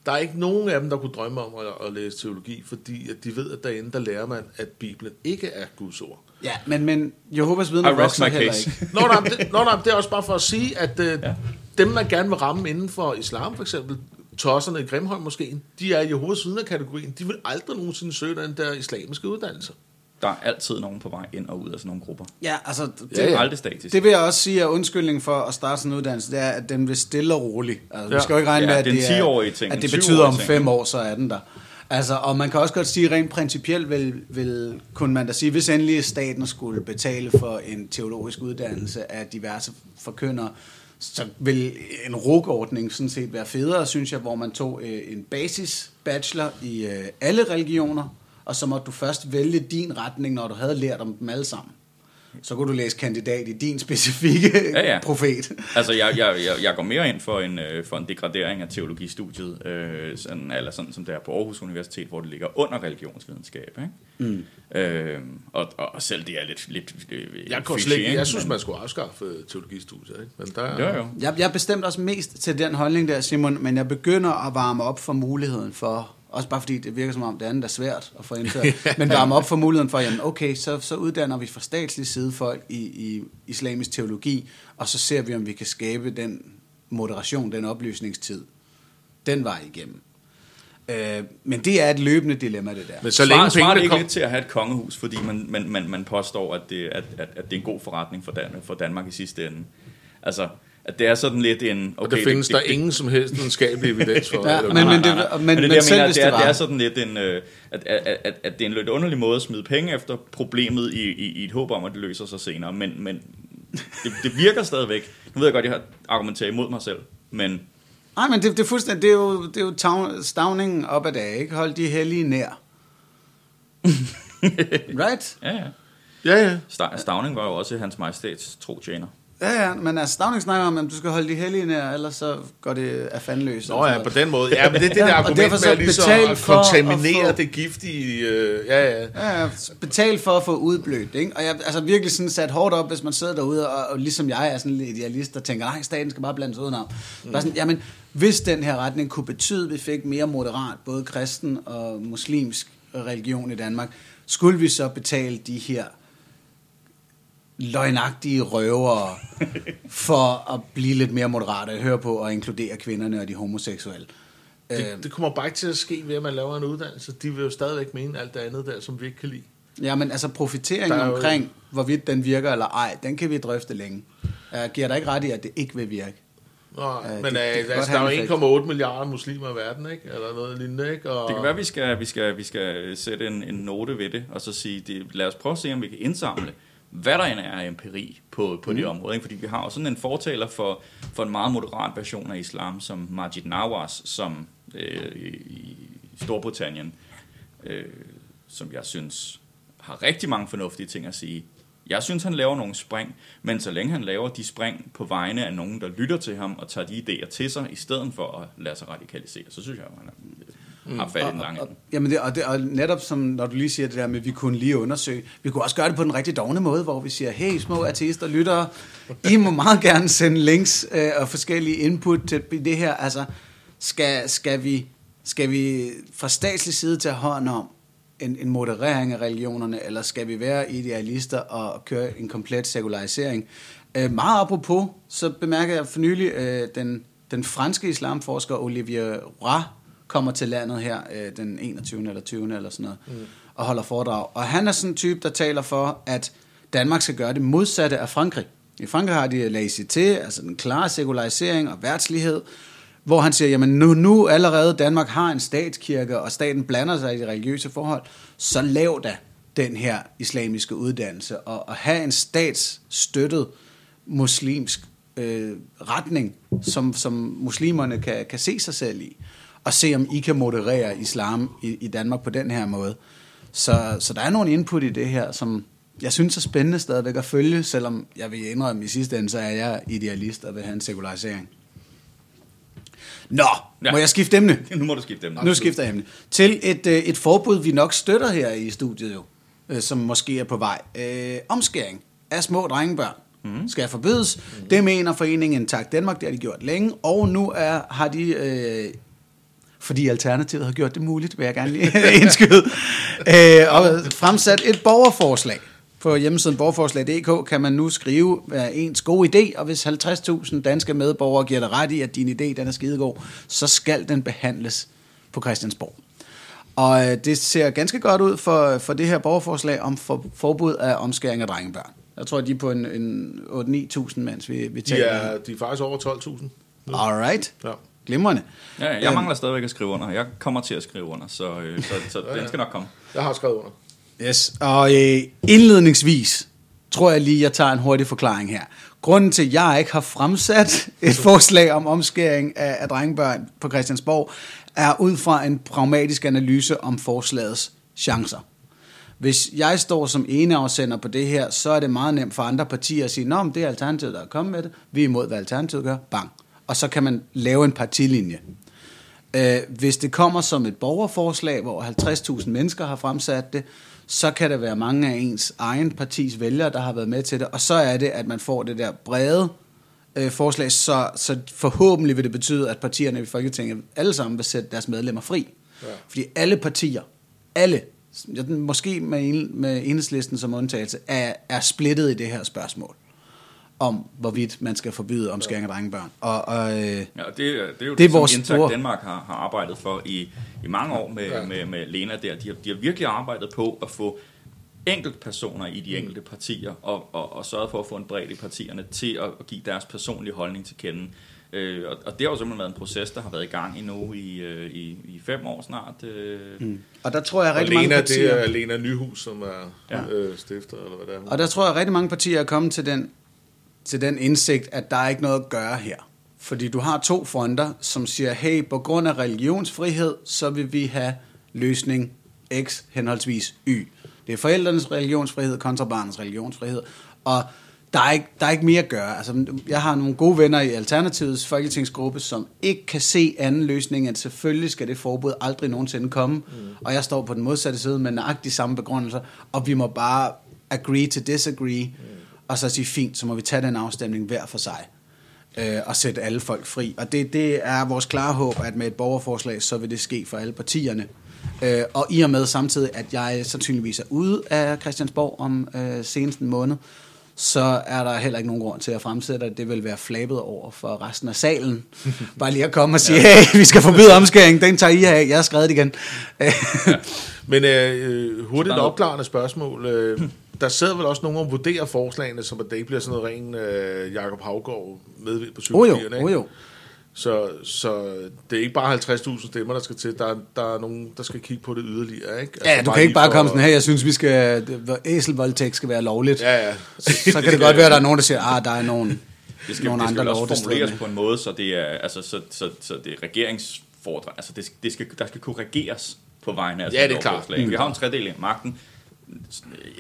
Der er ikke nogen af dem, der kunne drømme om at, at læse teologi, fordi at de ved, at derinde, der lærer man, at Bibelen ikke er Guds ord. Ja, men, men Jehovas vidner vokser heller case. ikke. Nå, nej, det, nå, nej, det er også bare for at sige, at øh. Ja. dem, man gerne vil ramme inden for islam, for eksempel tosserne i Grimhøj måske, de er i Jehovas vidner-kategorien. De vil aldrig nogensinde søge den der islamiske uddannelse. Der er altid nogen på vej ind og ud af sådan nogle grupper. Ja, altså, det, er Ja, ja. aldrig statisk. Det vil jeg også sige, at undskyldning for at starte sådan en uddannelse, det er, at den vil stille og roligt. Altså, ja. Vi skal jo ikke regne Ja, med, at det er en det, er, 10-årig ting, at det 7-årig betyder om ting. fem år, så er den der. Altså, og man kan også godt sige, rent principielt vil, vil, kunne man da sige, hvis endelig staten skulle betale for en teologisk uddannelse af diverse forkyndere, så vil en RUG-ordning sådan set være federe, synes jeg, hvor man tog øh, en basis bachelor i øh, alle religioner, og så måtte du først vælge din retning, når du havde lært om dem alle sammen. Så kunne du læse kandidat i din specifikke Ja, ja. profet. Altså, jeg, jeg, jeg, jeg går mere ind for en, øh, for en degradering af teologistudiet, øh, sådan, eller sådan som det er på Aarhus Universitet, hvor det ligger under religionsvidenskab. Ikke? Mm. Øh, og, og, selv det er lidt, lidt øh, Jeg, fishy, slet, jeg synes, man skulle afskaffe øh, teologistudiet. Ikke? Men der, Jo, jo. Jeg, jeg bestemt også mest til den holdning der, Simon, men jeg begynder at varme op for muligheden for, også bare fordi det virker som om det andet er svært at få indført, men varme op for muligheden for, jamen okay, så, så uddanner vi fra statslig side folk i, i islamisk teologi, og så ser vi, om vi kan skabe den moderation, den oplysningstid, den vej igennem. Øh, men det er et løbende dilemma, det der. Men så længe svarer det ikke kom... lidt til at have et kongehus, fordi man, man, man, man påstår, at det, at, at, at det er en god forretning for Danmark, for Danmark i sidste ende. Altså, at det er sådan lidt en... Og der findes det, der det, ingen som helst videnskabelig evidens for. Ja, men- hvad? det- nej, men- men, det, er men det, jeg selv mener, hvis det er, det det er sådan lidt en, øh, at, at, at, at det er en lidt underlig måde at smide penge efter problemet i, i, i et håb om, at det løser sig senere, men, men det, det virker stadigvæk. Nu ved jeg godt, at jeg har argumenteret imod mig selv, men Nej, men det, det er fuldstændig, det er jo, det er jo tav, stavningen op ad dag, ikke? Hold de hellige nær. right? ja, ja. Ja, ja. Sta- Stavning var jo også hans majestæts tro tjener. Ja, ja, men altså, Stavning snakker om, at du skal holde de hellige nær, ellers så går det af fandløs. Nå ja, på den måde. Ja, men det er det der Ja, og argument med at, ligesom at for at kontaminere få- det giftige... Øh, ja, ja. Ja, ja, betal for at få udblødt, ikke? Og jeg altså virkelig sådan sat hårdt op, hvis man sidder derude, og, og ligesom jeg er sådan lidt idealist, og tænker, nej, staten skal bare blande sig udenom. Mm. Bare sådan, jamen, hvis den her retning kunne betyde, at vi fik mere moderat, både kristen og muslimsk religion i Danmark, skulle vi så betale de her løgnagtige røvere for at blive lidt mere moderate at høre på og inkludere kvinderne og de homoseksuelle. Øh, Det, det kommer bare ikke til at ske ved, at man laver en uddannelse. De vil jo stadigvæk mene alt det andet der, som vi ikke kan lide. Ja, men altså profitering er jo- omkring, hvorvidt den virker eller ej, den kan vi drøfte længe. Jeg giver dig ikke ret i, at det ikke vil virke. Nå, det- men det øh, godt altså, der er en jo effekt. 1,8 milliarder muslimer i verden, ikke? Eller noget lignende, ikke? Og, Det kan være, at vi skal, vi skal, vi skal sætte en, en note ved det, og så sige, det, lad os prøve at se, om vi kan indsamle, hvad der end er empiri på, på mm. det område. Ikke? Fordi vi har jo sådan en fortaler for, for en meget moderat version af islam, som Majid Nawaz, som øh, i, i Storbritannien, øh, som jeg synes har rigtig mange fornuftige ting at sige. Jeg synes, han laver nogle spring, men så længe han laver de spring på vegne af nogen, der lytter til ham og tager de idéer til sig, i stedet for at lade sig radikalisere, så synes jeg, at han er- har fat i den lange Og, ende. jamen det, og, det, og netop som når du lige siger det der med, at vi kunne lige undersøge, vi kunne også gøre det på den rigtig dogne måde, hvor vi siger, hey små ateister, lyttere, I må meget gerne sende links øh, og forskellige input til det her. Altså, skal, skal, vi, skal vi fra statslig side tage hånd om en, en moderering af religionerne, eller skal vi være idealister og køre en komplet sekularisering? Øh, meget apropos, så bemærker jeg for nylig, øh, den, den franske islamforsker Olivier Roy kommer til landet her øh, den 21. eller 20. eller sådan noget, mm. og holder foredrag. Og han er sådan en type, der taler for, at Danmark skal gøre det modsatte af Frankrig. I Frankrig har de laïcité, altså den klare sekularisering og værtslighed, hvor han siger, jamen nu, nu allerede Danmark har en statskirke, og staten blander sig i de religiøse forhold, så lav da den her islamiske uddannelse, og, og have en statsstøttet muslimsk øh, retning, som, som muslimerne kan, kan se sig selv i, og se om I kan moderere islam i, i Danmark på den her måde. Så, så der er nogle input i det her, som jeg synes er spændende stadigvæk at følge, selvom jeg vil indrømme i sidste ende, så er jeg idealist og vil have en sekularisering. Nå, ja. Må jeg skifte emne? Nu må du skifte dem. Nu skifter jeg emne. Til et, øh, et forbud, vi nok støtter her i studiet jo, øh, som måske er på vej. Øh, omskæring af små drengebørn mm. skal forbydes. Mm. Det mener foreningen Tak Danmark, det har de gjort længe, og nu er, har de... Øh, fordi Alternativet har gjort det muligt, vil jeg gerne lige indskyde, øh, og fremsat et borgerforslag. På hjemmesiden borgerforslag.dk kan man nu skrive hvad ens gode idé, og hvis 50.000 danske medborgere giver dig ret i, at din idé den er skidegod, så skal den behandles på Christiansborg. Og øh, det ser ganske godt ud for, for det her borgerforslag om for, forbud af omskæring af drengebørn. Jeg tror, de er på en, en 8-9.000, mens vi, vi De taler. er, de er faktisk over 12.000. Alright. Ja. Glimrende. Ja, jeg Øhm, mangler stadigvæk at skrive under. Jeg kommer til at skrive under, så, øh, så, så den skal nok komme. Jeg har skrevet under. Yes, og øh, indledningsvis tror jeg lige, jeg tager en hurtig forklaring her. Grunden til, at jeg ikke har fremsat et forslag om omskæring af, af drengebørn på Christiansborg, er ud fra en pragmatisk analyse om forslagets chancer. Hvis jeg står som eneafsender på det her, så er det meget nemt for andre partier at sige, Nå, men det er Alternativet, der er kommet med det. Vi er imod, hvad Alternativet gør. Bang. Og så kan man lave en partilinje. Øh, hvis det kommer som et borgerforslag, hvor 50.000 mennesker har fremsat det, så kan det være mange af ens egen partis vælgere, der har været med til det, og så er det, at man får det der brede øh, forslag, så, så forhåbentlig vil det betyde, at partierne i Folketinget alle sammen vil sætte deres medlemmer fri. Ja. Fordi alle partier, alle, måske med, en, med enhedslisten som undtagelse, er, er splittet i det her spørgsmål om, hvorvidt man skal forbyde omskæring af drengebørn. Og, og øh, Ja, og det, er- det er jo Det det, vores som Intact store- Danmark har, har arbejdet for i, i mange år med, Ja. med, med Lena der. De har, de har virkelig arbejdet på at få enkeltpersoner i de enkelte partier og, og, og sørget for at få en bredde i partierne til at, at give deres personlige holdning til kende. Øh, og, og det har jo simpelthen været en proces, der har været i gang i nu i, øh, i, i fem år snart. Øh, mm. og der tror jeg rigtig mange Lena, partier... det er Lena Nyhus, som er Ja. ja. øh, stifter, eller hvad det er. Og der tror jeg, at rigtig mange partier er kommet til den, til den indsigt, at der er ikke noget at gøre her. Fordi du har to fronter, som siger, hey, på grund af religionsfrihed, så vil vi have løsning X henholdsvis Y. Det er forældrenes religionsfrihed kontra barnets religionsfrihed. Og der er, ikke, der er ikke mere at gøre. Altså, jeg har nogle gode venner i Alternativets folketingsgruppe, som ikke kan se anden løsning, end selvfølgelig skal det forbud aldrig nogensinde komme. Mm. Og jeg står på den modsatte side med nøjagtig samme begrundelser, og vi må bare agree to disagree, mm. Og så sige, fint, så må vi tage den afstemning hver for sig, øh, og sætte alle folk fri. Og det, det er vores klare håb, at med et borgerforslag, så vil det ske for alle partierne. Øh, og i og med samtidig, at jeg sandsynligvis er ude af Christiansborg om øh, senest en måned, så er der heller ikke nogen grund til at fremsætte, at det vil være flabet over for resten af salen. Bare lige at komme og sige, hey, vi skal forbyde omskæring, den tager I af, jeg har skrevet det igen. Men øh, hurtigt der er opklarende spørgsmål. Øh, der sidder vel også nogen og vurderer forslagene, som at det ikke bliver sådan noget ren øh, Jakob Havgård medvind på oh jo, cykelstierne. oh jo. Så, så det er ikke bare 50.000 stemmer, der skal til. Der, er- der er nogen, der skal kigge på det yderligere. Ikke? Ja, du kan ikke bare for- komme sådan her, jeg synes, vi skal, æselvoldtægt skal være lovligt. Ja, ja. Så kan det godt være, at der er nogen, der siger, ah, der er nogen, Det skal, nogle det skal andre også formuleres med. på en måde, så det er, altså, så, så, så det er regeringsfordring. Altså, det, det skal, der skal kunne regeres på vegne af Ja, det er klart. Vi har jo en tredel af magten.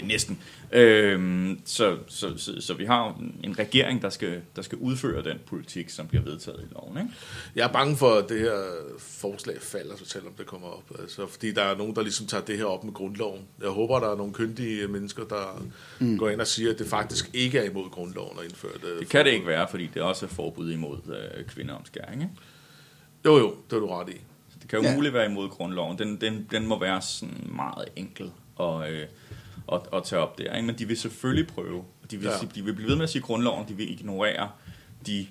Næsten. Øh, så, så, så, så vi har en regering, der skal, der skal udføre den politik, som bliver vedtaget i loven. Ikke? Jeg er bange for, at det her forslag falder, selvom det kommer op. Altså, fordi der er nogen, der ligesom tager det her op med grundloven. Jeg håber, der er nogle kyndige mennesker, der mm. går ind og siger, at det faktisk ikke er imod grundloven at indføre det. Det kan det ikke være, fordi det også er forbud imod øh, kvindeomskæring. Ikke? Jo, jo, det er du ret i. Det kan jo ja. muligt være imod grundloven. Den, den, den må være sådan meget enkel at, øh, at, at tage op der. Ikke? Men de vil selvfølgelig prøve. De vil, ja. de vil blive ved med at sige grundloven. De vil ignorere de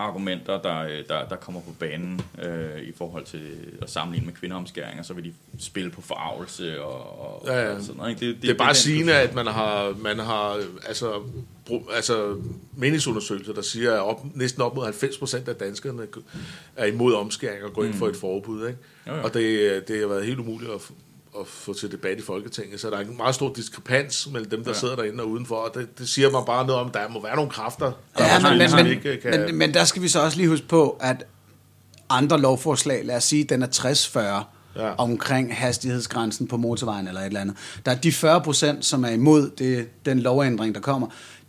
argumenter, der, øh, der, der kommer på banen øh, i forhold til at sammenligne med kvindeomskæringer, så vil de spille på forarvelse og, og, ja, ja. og sådan noget. Det, det, det er bare sigende, at man har, man har altså, bro, altså meningsundersøgelser, der siger, at op, næsten op mod 90 procent af danskerne er imod omskæring og går ind for et forbud. Ikke? Jo, jo. Og det, det har været helt umuligt at at få til debat i Folketinget, så der er en meget stor diskrepans mellem dem, der ja. sidder derinde og udenfor, og det, det siger mig bare noget om, at der må være nogle kræfter, der ja, men, men, ikke kan... Men, men der skal vi så også lige huske på, at andre lovforslag, lad os sige, den er 60-40, ja. omkring hastighedsgrænsen på motorvejen eller et eller andet. Der er de 40 procent, som er imod det, den lovændring, der kommer.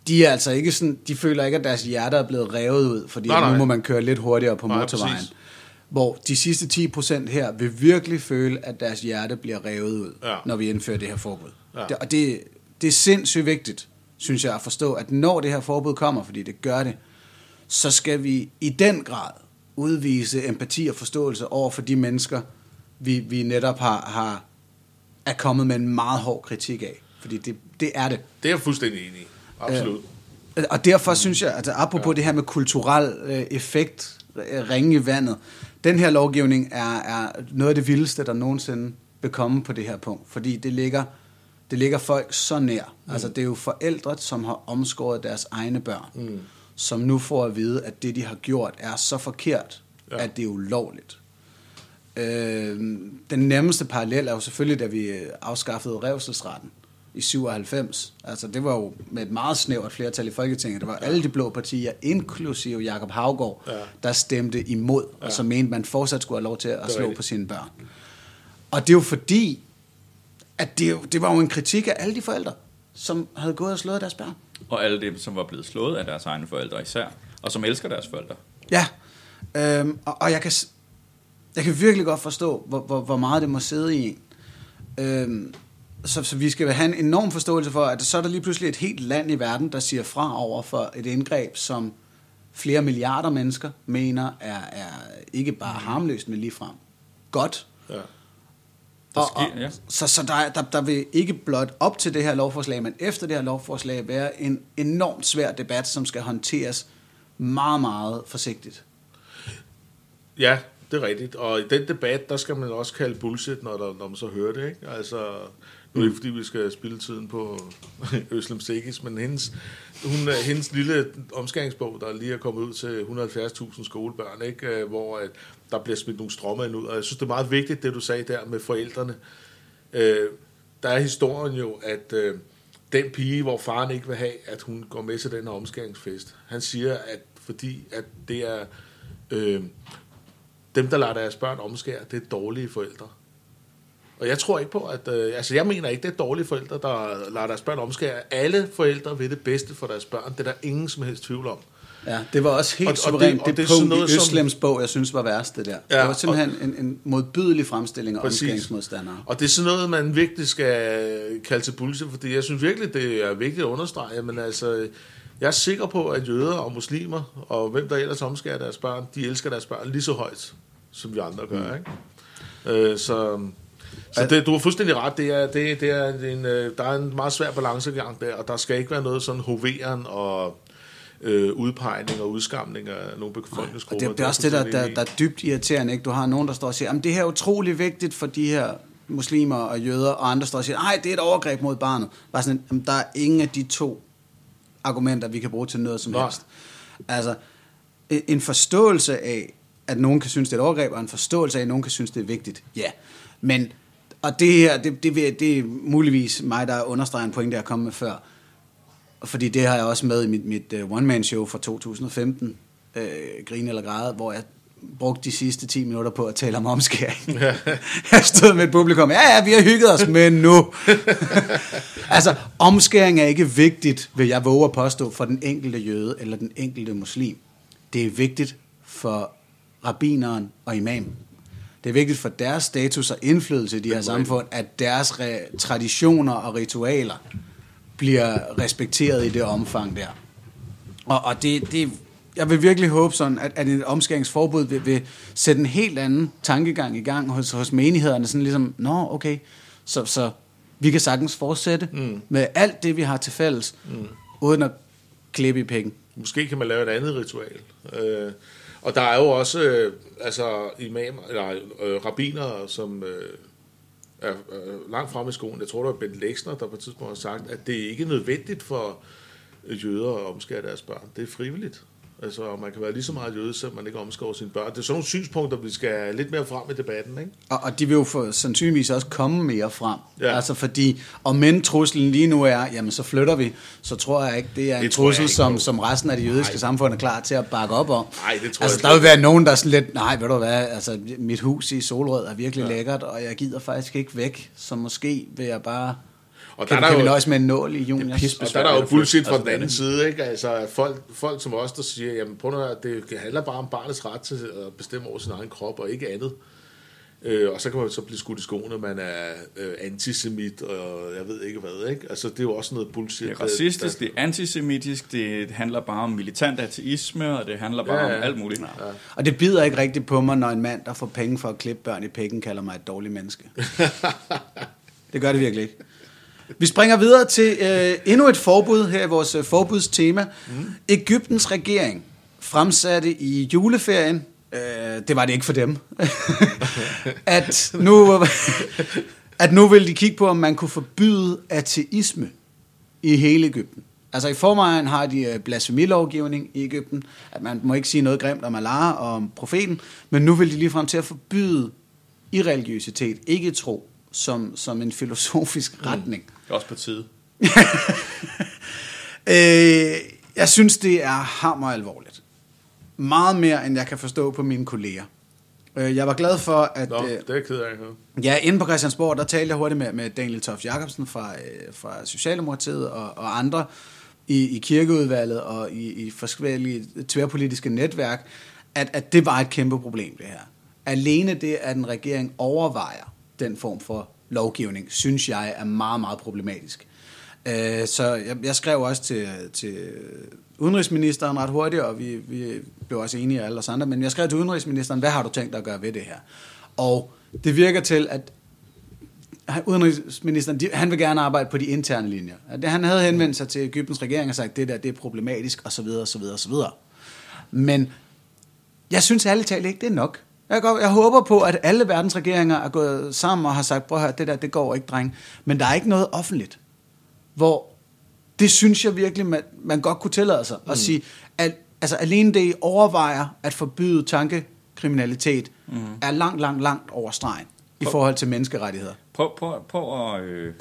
De er altså ikke sådan, de føler ikke, at deres hjerter er blevet revet ud, fordi nej, nej. nu må man køre lidt hurtigere på nej, motorvejen. Præcis hvor de sidste 10% her vil virkelig føle, at deres hjerte bliver revet ud, ja. når vi indfører det her forbud. Ja. Det, og det, det er sindssygt vigtigt, synes jeg, at forstå, at når det her forbud kommer, fordi det gør det, så skal vi i den grad udvise empati og forståelse over for de mennesker, vi, vi netop har, har er kommet med en meget hård kritik af. Fordi det, det er det. Det er jeg fuldstændig enig i. Absolut. Øh, og derfor synes jeg, at apropos ja. det her med kulturel øh, effekt, ringe i vandet, den her lovgivning er, er noget af det vildeste, der nogensinde vil komme på det her punkt, fordi det ligger, det ligger folk så nær. Mm. Altså, det er jo forældre, som har omskåret deres egne børn, mm. som nu får at vide, at det, de har gjort, er så forkert, ja. at det er ulovligt. Øh, den nemmeste parallel er jo selvfølgelig, da vi afskaffede revselsretten i 97. Altså, det var jo med et meget snævert flertal i Folketinget. Det var ja. alle de blå partier, inklusive Jakob Havgård, ja. der stemte imod, ja. og så mente, man fortsat skulle have lov til at slå rigtigt. på sine børn. Og det er jo fordi, at det, det var jo en kritik af alle de forældre, som havde gået og slået deres børn. Og alle dem, som var blevet slået af deres egne forældre især, og som elsker deres forældre. Ja, øhm, og, og jeg, kan, jeg kan virkelig godt forstå, hvor, hvor, hvor meget det må sidde i en. Øhm, så, så vi skal have en enorm forståelse for, at så er der lige pludselig et helt land i verden, der siger fra over for et indgreb, som flere milliarder mennesker mener er, er ikke bare harmløst, men ligefrem godt. Ja. Der sker, og, og, ja. Så, så der, der, der vil ikke blot op til det her lovforslag, men efter det her lovforslag være en enormt svær debat, som skal håndteres meget, meget forsigtigt. Ja, det er rigtigt. Og i den debat, der skal man også kalde bullshit, når, der, når man så hører det. Ikke? Altså, nu er det fordi, vi skal spille tiden på Øslem Segis, men hendes, hun, øh, hendes lille omskæringsbog, der lige er kommet ud til 170.000 skolebørn, ikke? Øh, hvor at der bliver smidt nogle strømmer ind ud. Og jeg synes, det er meget vigtigt, det du sagde der med forældrene. Øh, der er historien jo, at øh, den pige, hvor faren ikke vil have, at hun går med til den her omskæringsfest, han siger, at fordi at det er øh, dem, der lader deres børn omskære, det er dårlige forældre. Og jeg tror ikke på, at... Øh, altså, jeg mener ikke, det er dårlige forældre, der lader deres børn omskære. Alle forældre vil det bedste for deres børn. Det er der ingen som helst tvivl om. Ja, det var også helt og, suverænt. Og det, og det, det punkt i Øslems bog, jeg synes var værst, det der. Ja, det var simpelthen og, en, en modbydelig fremstilling af omskæringsmodstandere. Og det er sådan noget, man virkelig skal kalde til bullshit, fordi jeg synes virkelig, det er vigtigt at understrege, men altså... Jeg er sikker på, at jøder og muslimer, og hvem der ellers omskærer deres børn, de elsker deres børn lige så højt, som vi andre gør. Mm. Ikke? Øh, så så det, du har fuldstændig ret. Det er, det, det er en, øh, der er en meget svær balancegang der, og der skal ikke være noget sådan hoveren og øh, udpegning og udskamning af nogle befolkningsgrupper. Og det, det er også det, der, der, der er dybt irriterende. Ikke? Du har nogen, der står og siger, at det her er utrolig vigtigt for de her muslimer og jøder, og andre står og siger, nej, det er et overgreb mod barnet. Bare sådan, jamen, der er ingen af de to argumenter, vi kan bruge til noget som Nej. helst. Altså, en forståelse af, at nogen kan synes, det er et overgreb, og en forståelse af, at nogen kan synes, det er vigtigt. Ja, men og det her, det, det, det er muligvis mig, der understreger en point, der jeg kom med før. Fordi det har jeg også med i mit, mit uh, one-man-show fra 2015, uh, øh, Grin eller Græde, hvor jeg brugt de sidste 10 minutter på at tale om omskæring. jeg stod med et publikum, ja, ja, vi har hygget os, men nu. altså, omskæring er ikke vigtigt, vil jeg våge at påstå, for den enkelte jøde eller den enkelte muslim. Det er vigtigt for rabineren og imamen. Det er vigtigt for deres status og indflydelse i de her samfund, at deres re- traditioner og ritualer bliver respekteret i det omfang der. Og, og det, det, jeg vil virkelig håbe sådan, at, at et omskæringsforbud vil, vil sætte en helt anden tankegang i gang hos, hos menighederne. Sådan ligesom, nå okay, så, så vi kan sagtens fortsætte mm. med alt det, vi har til fælles, mm. uden at klippe i penge. Måske kan man lave et andet ritual. Øh, og der er jo også øh, altså imamer, eller øh, rabiner, som øh, er øh, langt frem i skoen. Jeg tror, det var Bent Lexner, der på et tidspunkt har sagt, at det ikke er nødvendigt for jøder at omskære deres børn. Det er frivilligt. Altså, man kan være lige så meget jøde, selvom man ikke omskærer sine børn. Det er sådan nogle synspunkter, vi skal lidt mere frem i debatten, ikke? Og, og de vil jo for, sandsynligvis også komme mere frem. Ja. Altså fordi, om men truslen lige nu er, jamen så flytter vi, så tror jeg ikke, det er en Det trussel, ikke som, som resten af det jødiske Nej. samfund er klar til at bakke op om. Nej, det tror altså, jeg der vil være nogen, der er sådan lidt, nej, ved du hvad, altså mit hus i Solrød er virkelig. Ja. lækkert, og jeg gider faktisk ikke væk, så måske vil jeg bare, Og kan, der er kan der vi nøjes med en nål i pis- og der er der jo bullshit fra den anden det- side, ikke? Altså, folk, folk som os, der siger, jamen prøv at det handler bare om barnets ret til at bestemme over sin egen krop, og ikke andet. Øh, og så kan man så blive skudt i skoene, man er øh, antisemit, og jeg ved ikke hvad, ikke? Altså, det er jo også noget bullshit. Det er racistisk, det er antisemitisk, det handler bare om militant ateisme, og det handler bare Ja, om alt muligt. Ja. Og det bider ikke rigtigt på mig, når en mand, der får penge for at klippe børn i pikken, kalder mig et dårligt menneske. det gør det virkelig ikke. Vi springer videre til øh, endnu et forbud her i vores øh, forbudstema. Mm. Ægyptens regering fremsatte i juleferien, øh, det var det ikke for dem, at, nu, at nu vil de kigge på, om man kunne forbyde ateisme i hele Ægypten. Altså i forvejen har de øh, blasfemilovgivning i Ægypten, at man må ikke sige noget grimt om Allah og om profeten, men nu vil de ligefrem til at forbyde irreligiøsitet, ikke tro, som, som en filosofisk retning. Det er også på tide. Øh, jeg synes, det er hammer alvorligt. Meget mere, end jeg kan forstå på mine kolleger. Øh, jeg var glad for, at... Nå, øh, det er ked af. Ja, inde på Christiansborg, der talte jeg hurtigt med, med Daniel Toft Jacobsen fra, øh, fra Socialdemokratiet og, og andre i, i kirkeudvalget og i, i forskellige tværpolitiske netværk, at, at det var et kæmpe problem, det her. Alene det, at en regering overvejer den form for lovgivning, synes jeg er meget, meget problematisk. Øh, så jeg, jeg skrev også til, til udenrigsministeren ret hurtigt, og vi, vi blev også enige alle os andre, men jeg skrev til udenrigsministeren, hvad har du tænkt dig at gøre ved det her? Og det virker til, at udenrigsministeren, de, han vil gerne arbejde på de interne linjer. Det- Han havde henvendt sig til Ægyptens regering og sagt, det der, det er problematisk, og så videre, og så videre, og så videre. Men jeg synes ærligt talt ikke, det er nok. Jeg, går, jeg håber på, at alle verdens regeringer er gået sammen og har sagt, prøv at høre, det der, det går ikke, dreng. Men der er ikke noget offentligt, hvor det synes jeg virkelig, man, man godt kunne tillade sig at sige, at altså, alene det, I overvejer at forbyde tankekriminalitet, mm. er langt, langt, langt over stregen i forhold til menneskerettigheder. Prøv, prøv, prøv at, øh,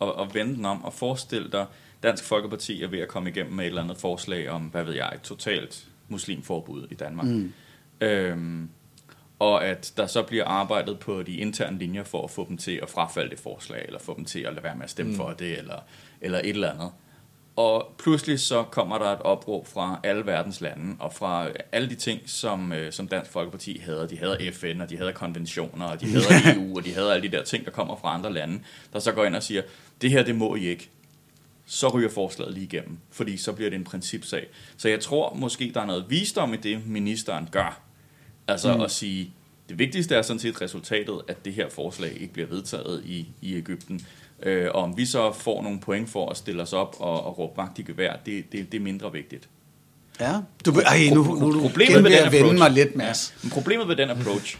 at, at vende den om og forestil dig, Dansk Folkeparti er ved at komme igennem med et eller andet forslag om, hvad ved jeg, et totalt muslimforbud i Danmark. Mm. Øhm, og at der så bliver arbejdet på de interne linjer for at få dem til at frafalde det forslag, eller få dem til at lade være med at stemme mm. for det, eller, eller et eller andet. Og pludselig så kommer der et opråb fra alle verdens lande, og fra alle de ting, som, øh, som Dansk Folkeparti havde. De havde FN, og de havde konventioner, og de havde EU, og de havde alle de der ting, der kommer fra andre lande, der så går ind og siger, det her, det må I ikke. Så ryger forslaget lige igennem, fordi så bliver det en principsag. Så jeg tror måske, der er noget visdom i det, ministeren gør. Altså mm. at sige, det vigtigste er sådan set resultatet, at det her forslag ikke bliver vedtaget i, i Ægypten. Øh, og om vi så får nogle point for at stille os op og, og råbe vagt i gevær, det, det, det er mindre vigtigt. Ja. Du, ej, nu, nu, nu Problemet med ved den vende approach- mig lidt, Mads. Men problemet ved den approach,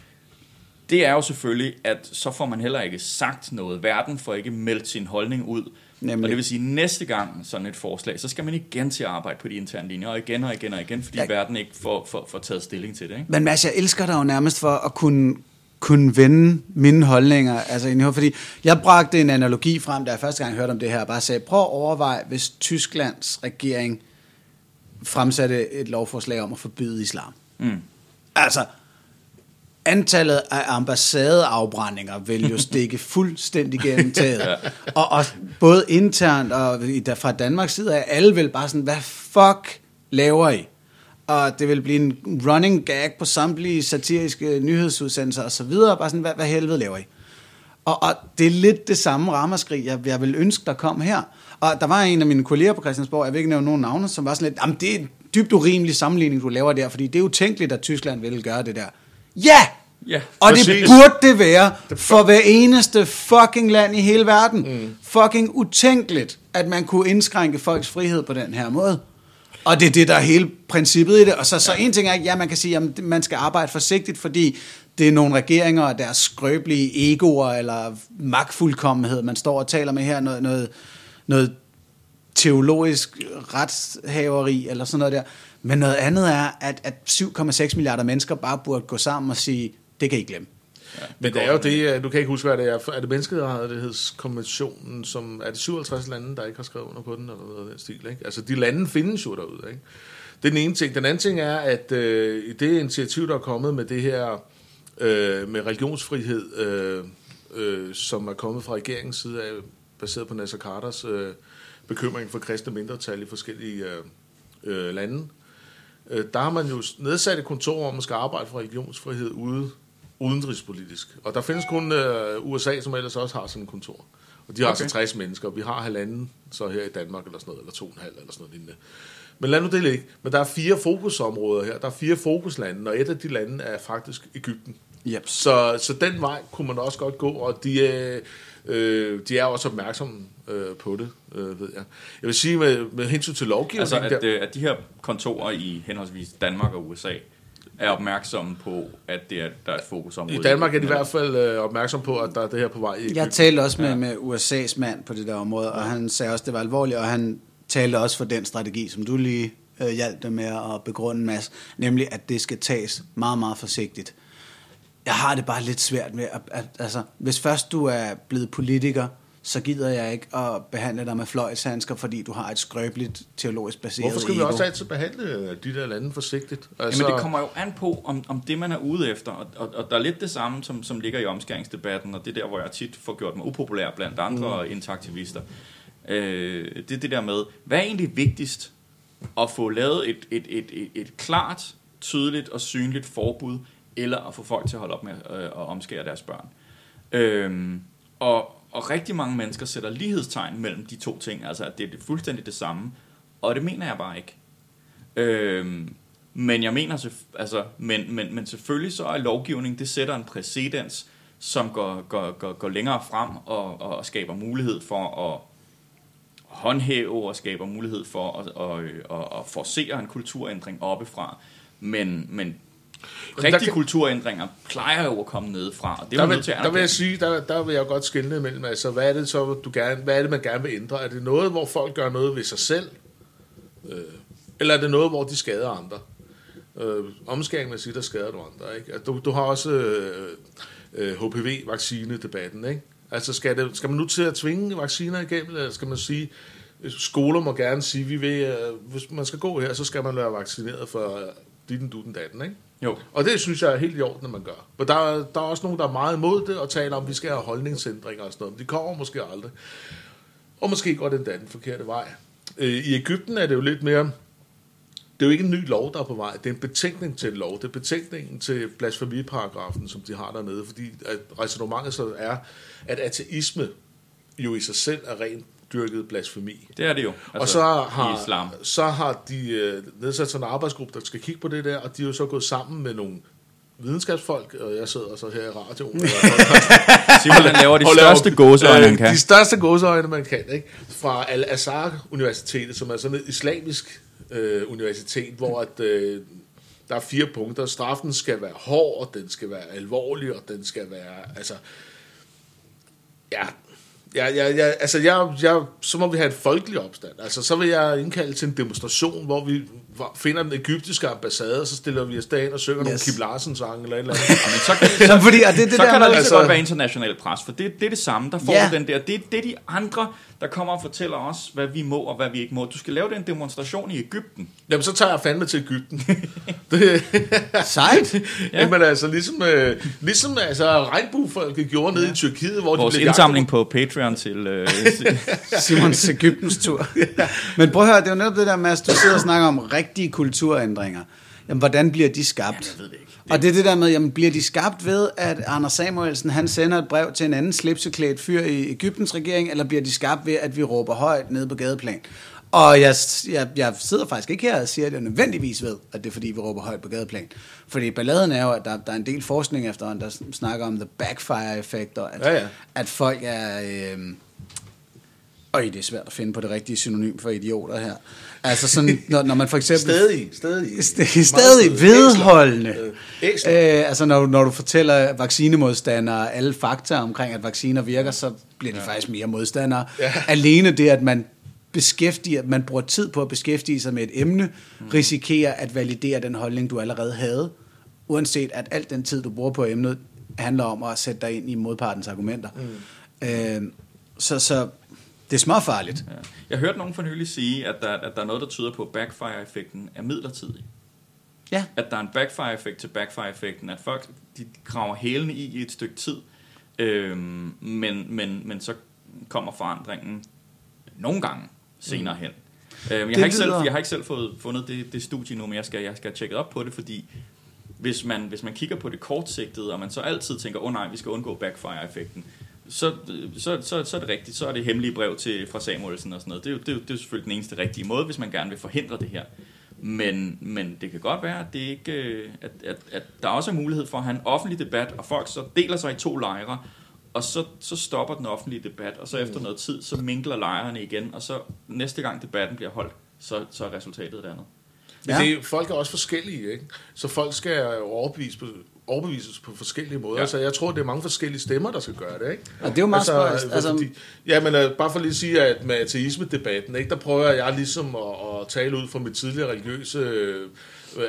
det er jo selvfølgelig, at så får man heller ikke sagt noget. Verden får ikke meldt sin holdning ud. Nemlig. Og det vil sige, at næste gang sådan et forslag, så skal man igen til at arbejde på de interne linjer, og igen og igen og igen, fordi Ja. verden ikke får, får, får taget stilling til det. Ikke? Men Mads, jeg elsker dig jo nærmest for at kunne, kunne vende mine holdninger. Altså, ind i hovedet, fordi jeg bragte en analogi frem, da jeg første gang hørte om det her, og bare sagde, prøv at overveje, hvis Tysklands regering fremsatte et lovforslag om at forbyde islam. Mm. Altså, antallet af ambassadeafbrændinger vil jo stikke fuldstændig gennem taget. og, og både internt og fra Danmarks side af, alle vil bare sådan, hvad fuck laver I? Og det vil blive en running gag på samtlige satiriske nyhedsudsendelser og så videre. Bare sådan, hvad, hvad helvede laver I? Og, og det er lidt det samme ramaskrig, jeg, jeg vil ønske, der kom her. Og der var en af mine kolleger på Christiansborg, jeg vil ikke nævne nogen navne, som var sådan lidt, jamen det er en dybt urimelig sammenligning, du laver der, fordi det er utænkeligt, at Tyskland ville gøre det der. Ja! Ja, Og det burde det være for hver eneste fucking land i hele verden. Mm. Fucking utænkeligt, at man kunne indskrænke folks frihed på den her måde. Og det er det, der er hele princippet i det. Og så, så en ting er, at ja, man kan sige, at man skal arbejde forsigtigt, fordi det er nogle regeringer og deres skrøbelige egoer eller magtfuldkommenhed, man står og taler med her, noget, noget, noget teologisk retshaveri eller sådan noget der. Men noget andet er, at, at 7,6 milliarder mennesker bare burde gå sammen og sige, det kan I glemme. Men det er jo det, øh, du kan ikke huske, hvad det er. Er det menneskerettighedskonventionen, som er det 57 lande, der ikke har skrevet under på den, eller noget af den stil, ikke? Altså, de lande findes jo derude, ikke? Det er den ene ting. Den anden ting er, at øh, i det initiativ, der er kommet med det her, øh, med religionsfrihed, øh, øh, som er kommet fra regeringens side af, baseret på Nasser Carters øh, bekymring for kristne mindretal i forskellige øh, øh, lande, øh, der har man jo nedsat et kontor, hvor man skal arbejde for religionsfrihed ude udenrigspolitisk. Og der findes kun øh, USA, som ellers også har sådan et kontor. Og de har okay. Okay. altså 60 mennesker, og vi har halvanden så her i Danmark, eller sådan noget, eller to og en halv, eller sådan noget lignende. Men lad nu det ligge. Men der er fire fokusområder her. Der er fire fokuslande, og et af de lande er faktisk Ægypten. Yep. Så, så den vej kunne man også godt gå, og de, er, øh, de er også opmærksomme øh, på det, øh, ved jeg. Jeg vil sige med, med hensyn til lovgivningen... Altså, at, der, øh, at de her kontorer i henholdsvis Danmark og USA er opmærksomme på, at det er, der er et fokus om I Danmark er de i hvert fald øh, opmærksom på, at der er det her på vej i. Jeg talte også med, med USA's mand på det der område, og han sagde også, at det var alvorligt, og han talte også for den strategi, som du lige øh, hjalp dem med at begrunde, Mads, nemlig at det skal tages meget, meget forsigtigt. Jeg har det bare lidt svært med, at, at altså, hvis først du er blevet politiker, så gider jeg ikke at behandle dig med fløjtshandsker, fordi du har et skrøbeligt teologisk baseret Hvorfor skal vi ego. også altid behandle øh, de der lande forsigtigt? Altså, Jamen det kommer jo an på, om, om det man er ude efter, og, og, og der er lidt det samme, som, som ligger i omskæringsdebatten, og det er der, hvor jeg tit får gjort mig upopulær blandt andre mm. interaktivister. Øh, det er det der med, hvad er egentlig vigtigst? At få lavet et, et, et, et, et klart, tydeligt og synligt forbud, eller at få folk til at holde op med øh, at omskære deres børn. Øhm, og, og rigtig mange mennesker sætter lighedstegn mellem de to ting, altså at det er det fuldstændig det samme, og det mener jeg bare ikke. Øhm, men jeg mener, altså, men, men, men selvfølgelig så er lovgivning, det sætter en præcedens, som går, går, går, går længere frem og, og skaber mulighed for at håndhæve og skaber mulighed for at, at, at, at forcere en kulturændring oppefra. Men, men rigtige kan- kulturændringer plejer jo at komme nedefra, og det er der vil, til der vil jeg sige, der, der vil jeg godt skille imellem, altså hvad er det så, du gerne, hvad er det, man gerne vil ændre? Er det noget, hvor folk gør noget ved sig selv? Øh, eller er det noget, hvor de skader andre? Øh, omskæring vil sige, der skader du andre, ikke? Altså, Du, du har også øh, øh, HPV-vaccinedebatten, ikke? Altså skal, det, skal man nu til at tvinge vacciner igennem, eller skal man sige, øh, skoler må gerne sige, vi vil, øh, hvis man skal gå her, så skal man være vaccineret for øh, ditten, dutten, datten, ikke? Jo, Og det synes jeg er helt i orden, at man gør. Men der, er- der er også nogen, der er meget imod det, og taler om, at vi skal have holdningsændringer og sådan noget. Men de kommer måske aldrig. Og måske går det endda den forkerte vej. Øh, I Ægypten er det jo lidt mere... Det er jo ikke en ny lov, der er på vej. Det er en betænkning til en lov. Det er betænkningen til blasfemiparagrafen, som de har dernede. Fordi at resonemanget så er, at ateisme jo i sig selv er rent dyrket blasfemi. det er det jo. Altså, og så i har, islam. så har de øh, nedsat sådan en arbejdsgruppe, der skal kigge på det der, og de er jo så gået sammen med nogle videnskabsfolk, og jeg sidder så her i radioen. Simon han laver de største gåseøjne, han kan. De største gåseøjne, man kan, ikke? Fra Al-Azhar Universitetet, som er sådan et islamisk øh, universitet, hvor at, øh, der er fire punkter. Straffen skal være hård, og den skal være alvorlig, og den skal være, altså, ja, Ja, ja, ja, altså jeg, jeg, så må vi have et folkelig opstand. Altså så vil jeg indkalde til en demonstration, hvor vi finder den egyptiske ambassade, og så stiller vi os derhen og synger yes. nogle. Kim Larsen sange eller et eller andet. Men så kan, Så, fordi, og det, er det så der kan der med, lige så altså- godt være international pres, for det, det er det samme. Der får Ja. du den der. Det, det er de andre, der kommer og fortæller os, hvad vi må og hvad vi ikke må. Du skal lave den demonstration i Ægypten. Jamen så tager jeg fandme til Ægypten. det, sejt. ja. Jamen altså ligesom, øh, ligesom altså, regnbuefolket gjorde nede i Tyrkiet, hvor Vores de blev indsamling på Patreon til... Øh, Simons Ægyptens tur. Men prøv at høre, det er jo netop det der at du sidder og snakker om rigtige kulturændringer. Jamen, hvordan bliver de skabt? jeg ved det ikke. Og det er det der med, jamen, bliver de skabt ved, at Anders Samuelsen, han sender et brev til en anden slipseklædt fyr i Ægyptens regering, eller bliver de skabt ved, at vi råber højt nede på gadeplan? Og jeg, jeg, jeg sidder faktisk ikke her og siger, at jeg nødvendigvis ved, at det er fordi, vi råber højt på gadeplan. Fordi balladen er jo, at der, der er en del forskning efterhånden, der snakker om the backfire-effekt, og at, Ja, ja. at folk er... Øh, Øj, det er svært at finde på det rigtige synonym for idioter her. Altså sådan, når, når man for eksempel... Stadig, stadig. St- stadig vedholdende. Øh, æsler. Øh, altså når, når du fortæller vaccinemodstandere alle fakta omkring, at vacciner virker, så bliver de ja. faktisk mere modstandere. Ja. Alene det, at man beskæftiger, man bruger tid på at beskæftige sig med et emne, mm. risikerer at validere den holdning, du allerede havde, uanset at al den tid, du bruger på emnet, handler om at sætte dig ind i modpartens argumenter. Mm. Øh, så, så det er småfarligt. ja. Jeg hørte nogen for nylig sige, at der, at der er noget, der tyder på, at backfire-effekten er midlertidig. Ja. At der er en backfire-effekt til backfire-effekten, at folk de graver hælene i i et stykke tid, øhm, men, men, men så kommer forandringen nogle gange senere hen. Øhm, jeg, Det har ikke selv, jeg har ikke selv fået fundet det, det studie nu, men jeg skal, jeg skal have tjekket op på det, fordi hvis man, hvis man kigger på det kortsigtede, og man så altid tænker, åh oh, nej, vi skal undgå backfire-effekten, så, så, så, så er det rigtigt. Så er det hemmelige brev til, fra Samuelsen og sådan noget. Det er, jo, det, er jo, det er jo selvfølgelig den eneste rigtige måde, hvis man gerne vil forhindre det her. Men, men det kan godt være, at, det ikke, øh, at, at, at der også er mulighed for at have en offentlig debat, og folk så deler sig i to lejre, og så, så stopper den offentlige debat, og så efter noget tid, så minkler lejrene igen, og så næste gang debatten bliver holdt, så, så er resultatet et andet. Men Ja. det, er- folk er også forskellige, ikke? Så folk skal overbevise på, overbevises på forskellige måder. Ja. Ja. Så jeg tror, det er mange forskellige stemmer, der skal gøre det, ikke? Og det er jo meget. Altså, Altså- fordi, ja, men uh, bare for lige at sige, at med ateisme-debatten, ikke, der prøver jeg ligesom at, at tale ud fra mit tidligere religiøse, øh, øh,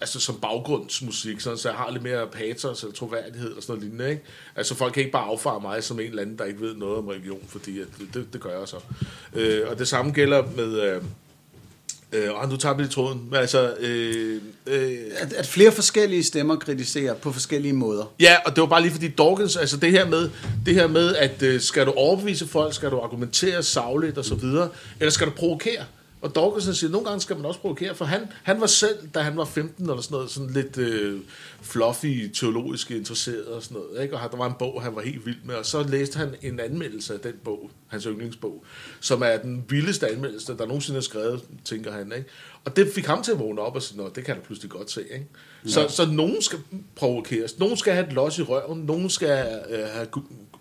altså som baggrundsmusik, sådan, så jeg har lidt mere patos eller troværdighed og sådan noget lignende, ikke? Altså folk kan ikke bare affare mig som en eller anden, der ikke ved noget om religion, fordi at, det, det, det gør jeg så. Øh, og det samme gælder med... Øh, Øh, og nu tager lige tråden. Men altså, øh, øh, At, at flere forskellige stemmer kritiserer på forskellige måder. ja, og det var bare lige fordi Dawkins, altså det her med, det her med at øh, skal du overbevise folk, skal du argumentere savligt og så videre, eller skal du provokere? Og Dawkins siger, at nogle gange skal man også provokere, for han, han var selv, da han var 15 eller sådan noget, sådan lidt øh, fluffy, teologisk interesseret og sådan noget. Ikke? Og der var en bog, han var helt vild med, og så læste han en anmeldelse af den bog, hans yndlingsbog, som er den vildeste anmeldelse, der nogensinde er skrevet, tænker han. Ikke? Og det fik ham til at vågne op og sige, det kan jeg da pludselig godt se. Ikke? Så, så nogen skal provokeres, nogen skal have et los i røven, nogen skal øh, have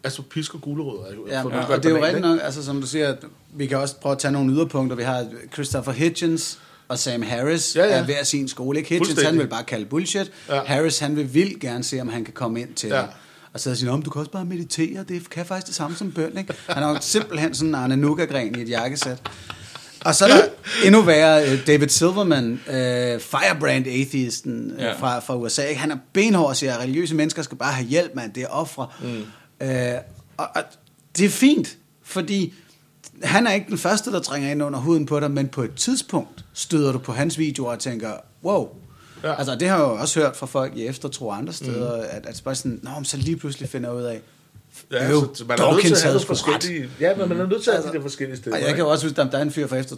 altså pisk og gulerødder. Ja, ja, og det er jo rigtigt nok, altså som du siger, vi kan også prøve at tage nogle yderpunkter. Vi har Christopher Hitchens og Sam Harris Ja, ja, ja. ja. er hver sin skole. Ikke? Hitchens han vil bare kalde bullshit. Ja. Ja. Harris han vil vildt gerne se, om han kan komme ind til Ja. ja. Og så siger han, du kan også bare meditere, det kan faktisk det samme som bøn. Ikke? Han er jo simpelthen sådan en Arne Nuka-gren i et jakkesæt. Og så er der endnu værre øh, David Silverman, øh, Firebrand Atheisten øh, Ja. fra, fra USA. Ikke? Han er benhård og siger, at religiøse mennesker skal bare have hjælp, mand. Det er ofre. Mm. Øh, og, og det er fint, fordi han er ikke den første, der trænger ind under huden på dig, men på et tidspunkt støder du på hans videoer og tænker, wow. Ja. Altså det har jeg jo også hørt fra folk i eftertro andre steder, mm. at, at bare sådan, Nå, så lige pludselig finder jeg ud af, Ja, Øv, så, man er nødt til at have ret. forskellige... Ja, men man er nødt til at have de der forskellige steder. Og jeg kan også huske, at der er en fyr fra et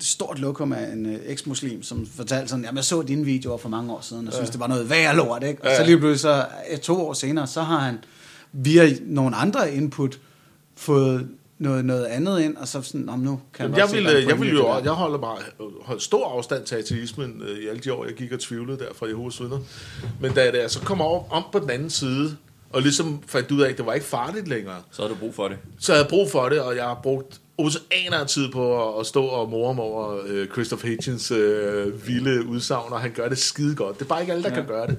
stort lokum af en øh, eks-muslim, som fortalte sådan, jamen jeg så dine videoer for mange år siden, og synes, det var noget værre lort, ikke? Og Ja. så lige pludselig så, øh, to år senere, så har han via nogle andre input fået noget, noget andet ind, og så sådan, men nu kan Jamen, godt jeg vil, der jeg vil jo, der." jeg holder bare holdt stor afstand til ateismen øh, i alle de år, jeg gik og tvivlede der fra Jehovas vidner. Men da jeg der, så kom over om på den anden side, og ligesom fandt ud af, at det var ikke farligt længere, Så har du brug for det. så havde jeg brug for det, og jeg har brugt oceaner af tid på at, at stå og more mig over øh, Christopher Hitchens øh, vilde udsagn, og han gør det skide godt. Det er bare ikke alle, der Ja. kan gøre det.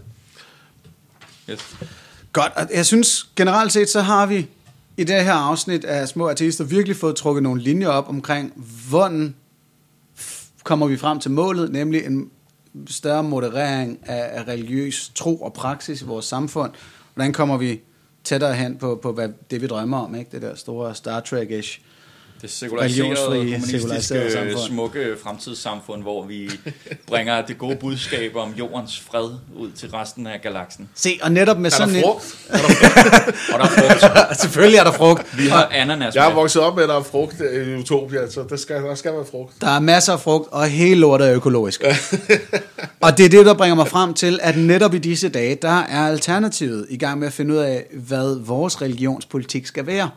Yes. Godt, og jeg synes generelt set, så har vi i det her afsnit af Små Artister virkelig fået trukket nogle linjer op omkring, hvordan kommer vi frem til målet, nemlig en større moderering af, af religiøs tro og praksis i vores samfund. Hvordan kommer vi tættere hen på, på hvad det vi drømmer om, ikke? det der store Star Trek-ish. Det sekulariserede, humanistiske, samfund. smukke fremtidssamfund, hvor vi bringer det gode budskab om jordens fred ud til resten af galaksen. Se, og netop med Er sådan der en... frugt? Og der er frugt. Selvfølgelig er der frugt. Vi har ananas Jeg er med. vokset op med, at der er frugt i Utopia, så der skal, der skal være frugt. Der er masser af frugt, og hele lortet er økologisk. og det er det, der bringer mig frem til, at netop i disse dage, der er Alternativet i gang med at finde ud af, hvad vores religionspolitik skal være.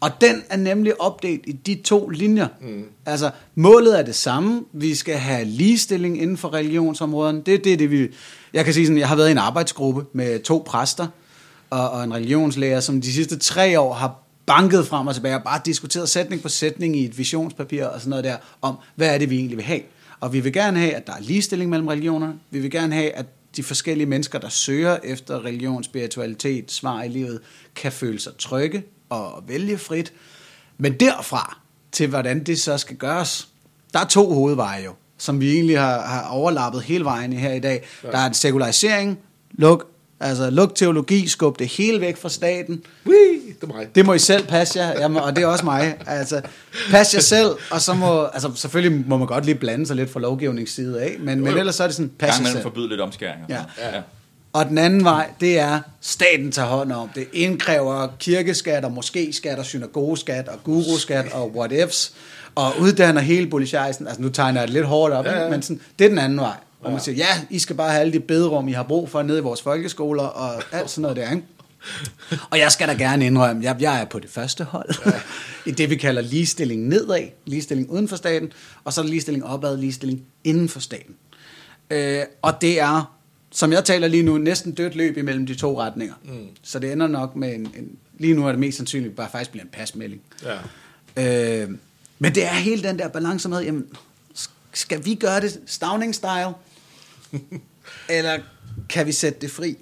Og den er nemlig opdelt i de to linjer. Mm. Altså, målet er det samme. Vi skal have ligestilling inden for religionsområderne. Det er det, det vi... Jeg kan sige sådan, jeg har været i en arbejdsgruppe med to præster og, og en religionslærer, som de sidste tre år har banket frem og tilbage og bare diskuteret sætning på sætning i et visionspapir og sådan noget der, om hvad er det, vi egentlig vil have. Og vi vil gerne have, at der er ligestilling mellem religionerne. Vi vil gerne have, at de forskellige mennesker, der søger efter religion, spiritualitet, svar i livet, kan føle sig trygge og vælge frit. Men derfra til, hvordan det så skal gøres, der er to hovedveje jo, som vi egentlig har, har overlappet hele vejen her i dag. Ja. Der er en sekularisering, luk, altså luk teologi, skub det hele væk fra staten, Whee, det er mig. det må I selv passe jer, Jamen, og det er også mig. Altså, pas jer selv, og så må, altså selvfølgelig må man godt lige blande sig lidt fra lovgivningsside af, men, men ellers så er det sådan, pas Gang jer selv. forbyde lidt omskæring. og Ja. ja. Og den anden vej, det er, staten tager hånd om. Det indkræver kirkeskat og moskéskat og synagogeskat og guruskat og whatevs, og uddanner hele bolishajsen. Altså nu tegner jeg det lidt hårdt op, Ja, ja, men sådan, det er den anden vej. Hvor man siger, ja, I skal bare have alle de bederum, I har brug for nede i vores folkeskoler og alt sådan noget der, ikke? Og jeg skal da gerne indrømme, jeg, jeg er på det første hold. Ja. I det, vi kalder ligestilling nedad, ligestilling uden for staten, og så ligestilling opad, ligestilling inden for staten. Øh, og det er, som jeg taler lige nu, næsten dødt løb imellem de to retninger. Mm. Så det ender nok med en, en... Lige nu er det mest sandsynligt bare faktisk bliver en pasmelding. Ja. Øh, men det er hele den der balance med, jamen, skal vi gøre det Stavning-style? eller kan vi sætte det fri?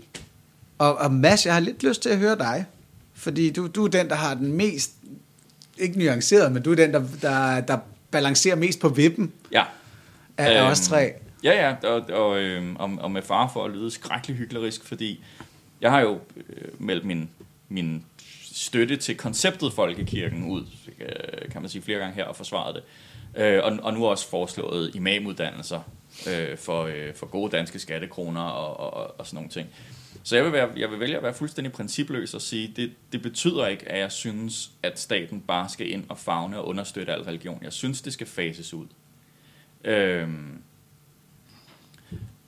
Og, og Mads, jeg har lidt lyst til at høre dig. Fordi du, du er den, der har den mest, ikke nuanceret, men du er den, der, der, der balancerer mest på vippen ja. af Øhm, os tre. Ja, ja, og, og, øhm, og, og med far for at lyde skrækkelig hyklerisk, fordi jeg har jo øh, meldt min, min støtte til konceptet Folkekirken ud, øh, kan man sige flere gange her, og forsvaret det. Øh, og, og nu også foreslået imamuddannelser øh, for, øh, for gode danske skattekroner og, og, og sådan nogle ting. Så jeg vil, være, jeg vil vælge at være fuldstændig principløs og sige, det, det betyder ikke, at jeg synes, at staten bare skal ind og fagne og understøtte al religion. Jeg synes, det skal fases ud. Øhm,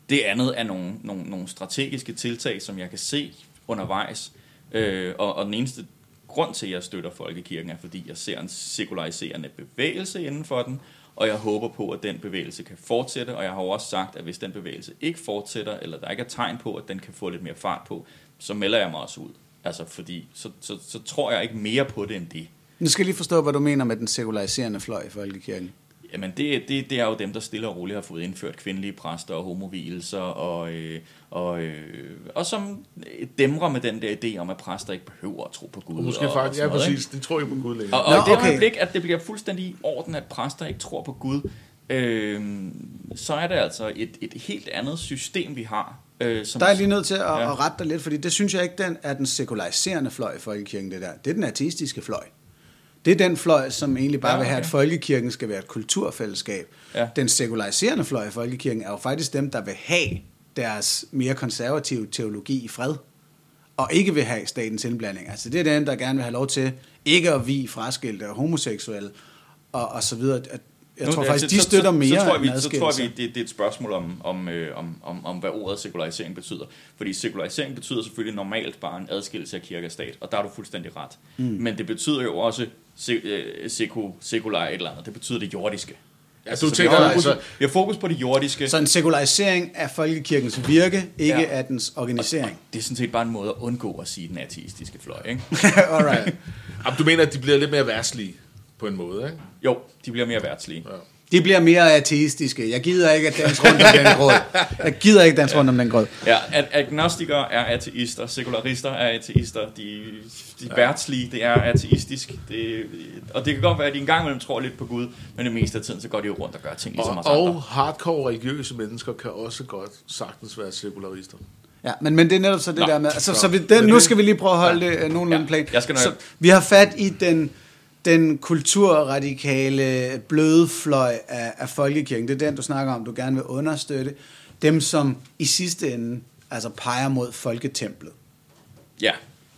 det andet er nogle, nogle, nogle strategiske tiltag, som jeg kan se undervejs. Øh, og, og den eneste grund til, at jeg støtter Folkekirken, er, fordi jeg ser en sekulariserende bevægelse inden for den, og jeg håber på, at den bevægelse kan fortsætte, og jeg har jo også sagt, at hvis den bevægelse ikke fortsætter, eller der ikke er tegn på, at den kan få lidt mere fart på, så melder jeg mig også ud. Altså, fordi så, så, så tror jeg ikke mere på det end det. Nu skal jeg lige forstå, hvad du mener med den sekulariserende fløj i Folkekirken. Jamen, det, det, det er jo dem, der stille og roligt har fået indført kvindelige præster og homovielser, og, øh, og, øh, og som dæmrer med den der idé om, at præster ikke behøver at tro på Gud. Og måske og, faktisk, ja og sådan noget, præcis, de tror ikke på Gud længere. Og, og Nå, i det okay. øjeblik, at det bliver fuldstændig i orden, at præster ikke tror på Gud, øh, så er det altså et, et helt andet system, vi har. Øh, som, Der er lige nødt til at, Ja. ja. at rette dig lidt, fordi det synes jeg ikke den er den sekulariserende fløj i Folkekirken, det der. Det er den ateistiske fløj. Det er den fløj, som egentlig bare Ja, ja, vil have, okay. at Folkekirken skal være et kulturfællesskab. Ja. Den sekulariserende fløj i Folkekirken er jo faktisk dem, der vil have deres mere konservative teologi i fred, og ikke vil have statens indblanding. Altså det er dem, der gerne vil have lov til ikke at vi fraskilte og homoseksuelle, og, og så videre. Jeg Nu- tror ja, faktisk, så- de så- støtter så, mere så, tror jeg, vi, så tror vi, det, det er et spørgsmål om, om, øh, om, om, om, hvad ordet sekularisering betyder. Fordi sekularisering betyder selvfølgelig normalt bare en adskillelse af kirke og stat, og der er du fuldstændig ret. Mm. Men det betyder jo også se, øh, seku, sekular et eller andet. Det betyder det jordiske. Altså, du så vi, tænker, har fokus, altså, vi har fokus på det jordiske. Så en sekularisering af folkekirkens virke, ikke Ja. ja. af dens organisering. Det er sådan set bare en måde at undgå at sige den ateistiske fløj, ikke? Alright. Jamen, du mener, at de bliver lidt mere værtslige på en måde, ikke? Jo, de bliver mere værtslige. Ja. De bliver mere ateistiske. Jeg gider ikke at danse rundt om den grød. Jeg gider ikke danse rundt om den grød. Ja, at agnostikere er ateister, sekularister er ateister, de, de værtslige, det er ateistisk. Det, og det kan godt være, at de engang imellem tror lidt på Gud, men det meste af tiden, så går de jo rundt og gør ting ligesom os Og, andre. og hardcore religiøse mennesker kan også godt sagtens være sekularister. Ja, men, men det er netop så det Nå, der med, altså, så- så vi, den, nu skal vi lige prøve at holde det øh, nogenlunde Ja, plan. jeg skal nok- Så vi har fat i den, den kulturradikale bløde fløj af, af folkekirken. Det er den, du snakker om, du gerne vil understøtte. Dem, som i sidste ende altså peger mod folketemplet. Ja,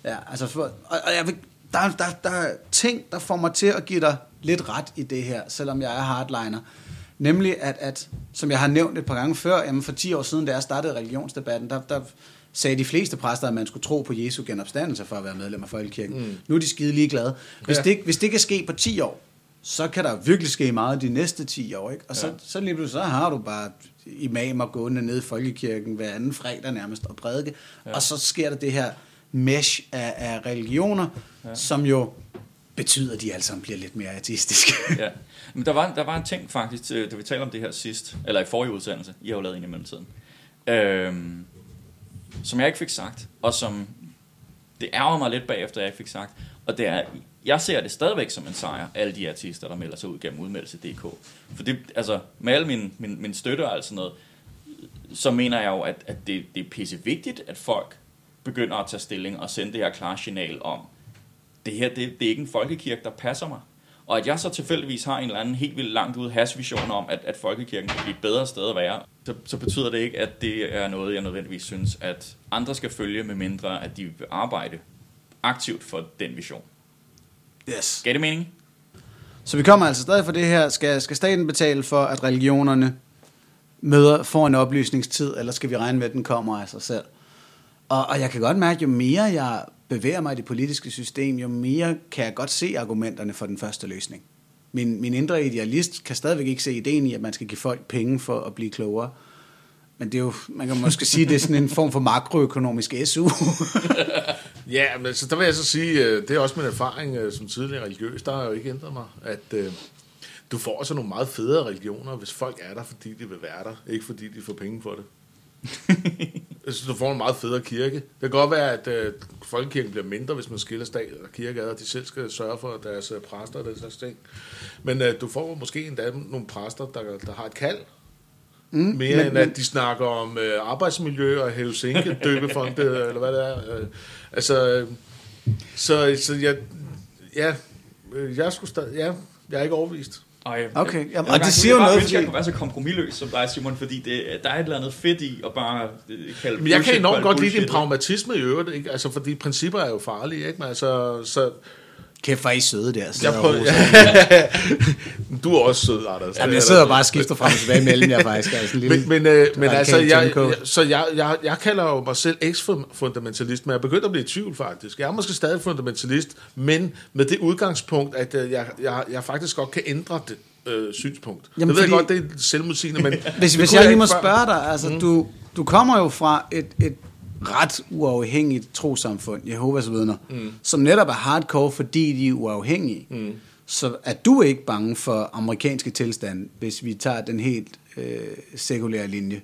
Ja, altså for, og, og jeg vil, der, der, der er ting, der får mig til at give dig lidt ret i det her, selvom jeg er hardliner. Nemlig, at, at som jeg har nævnt et par gange før, jamen for 10 år siden, da jeg startede religionsdebatten, der, der sagde de fleste præster, at man skulle tro på Jesu genopstandelse for at være medlem af Folkekirken. Mm. Nu er de skide ligeglade. Hvis, Ja. det, hvis det kan ske på 10 år, så kan der virkelig ske meget de næste 10 år. Ikke? Og så, Ja. så lige pludselig, så har du bare imamer gående ned i Folkekirken hver anden fredag nærmest og prædike. Ja. Og så sker der det her mesh af, af religioner, ja. som jo betyder, at de alle sammen bliver lidt mere ateistiske. ja. Men der var, der var en ting faktisk, da vi talte om det her sidst, eller i forrige udsendelse, I har jo lavet en i mellemtiden, øhm, som jeg ikke fik sagt, og som det ærger mig lidt bagefter, jeg ikke fik sagt, og det er, jeg ser det stadigvæk som en sejr, alle de artister, der melder sig ud gennem udmeldelse.dk. For det, altså, med al min, min, min støtte og alt sådan noget, så mener jeg jo, at, at det, det er pisse vigtigt, at folk begynder at tage stilling og sende det her klare signal om, det her, det, det er ikke en folkekirke, der passer mig. Og at jeg så tilfældigvis har en eller anden helt vildt langt ude hasvision om, at, at folkekirken kan blive et bedre sted at være, så, så betyder det ikke, at det er noget, jeg nødvendigvis synes, at andre skal følge, med mindre at de vil arbejde aktivt for den vision. yes. Gav det mening? Så vi kommer altså stadig for det her. Skal, skal staten betale for, at religionerne møder, får en oplysningstid, eller skal vi regne med, at den kommer af sig selv? Og, og jeg kan godt mærke, jo mere jeg bevæger mig i det politiske system, jo mere kan jeg godt se argumenterne for den første løsning. Min, min indre idealist kan stadigvæk ikke se ideen i, at man skal give folk penge for at blive klogere. Men det er jo, man kan måske sige, det er sådan en form for makroøkonomisk SU. Ja, men så der vil jeg så sige, øh, det er også min erfaring øh, som tidligere religiøs, der har jo ikke ændret mig, at øh, du får så nogle meget federe religioner, hvis folk er der, fordi de vil være der, ikke fordi de får penge for det. Jeg synes, du får en meget federe kirke. Det kan godt være, at øh, folkekirken bliver mindre, hvis man skiller stat og kirke ad, og de selv skal sørge for deres øh, præster og den slags ting. Men øh, du får måske endda nogle præster, der, der har et kald, mm, mere men- end at de snakker om øh, arbejdsmiljø og Helsinki døbefonde, eller hvad det er. Øh, altså, øh, så, så jeg, ja, øh, jeg skulle stadig, ja, jeg er ikke overbevist. Ej, Okay, jeg, jamen, jeg, og det siger jo noget, Jeg fordi- jeg kunne være så kompromilløs som dig, Simon, fordi det, der er et eller andet fedt i at bare øh, kalde Men jeg kan enormt godt lide din pragmatisme i øvrigt, ikke? Altså, fordi principper er jo farlige, ikke? Men altså, så, Kæft, hvor er I søde der. jeg sidder og prøver, roser. du er også sød, Anders. Jamen, jeg sidder bare og skifter frem og tilbage mellem jer faktisk. Altså, en lille, Men, men, øh, men altså, jeg, jeg, så jeg, jeg, jeg kalder jo mig selv eks-fundamentalist, men jeg er begyndt at blive i tvivl faktisk. Jeg er måske stadig fundamentalist, men med det udgangspunkt, at øh, jeg, jeg, jeg faktisk godt kan ændre det øh, synspunkt. Jamen, det ved fordi- jeg godt, det er selvmodsigende, men... Hvis, hvis jeg lige må spørge dig, altså mm. du, du kommer jo fra et, et ret uafhængigt trosamfund, Jehovas vidner, mm. som netop er hardcore, fordi de er uafhængige. Mm. Så er du ikke bange for amerikanske tilstand, hvis vi tager den helt øh, sekulære linje?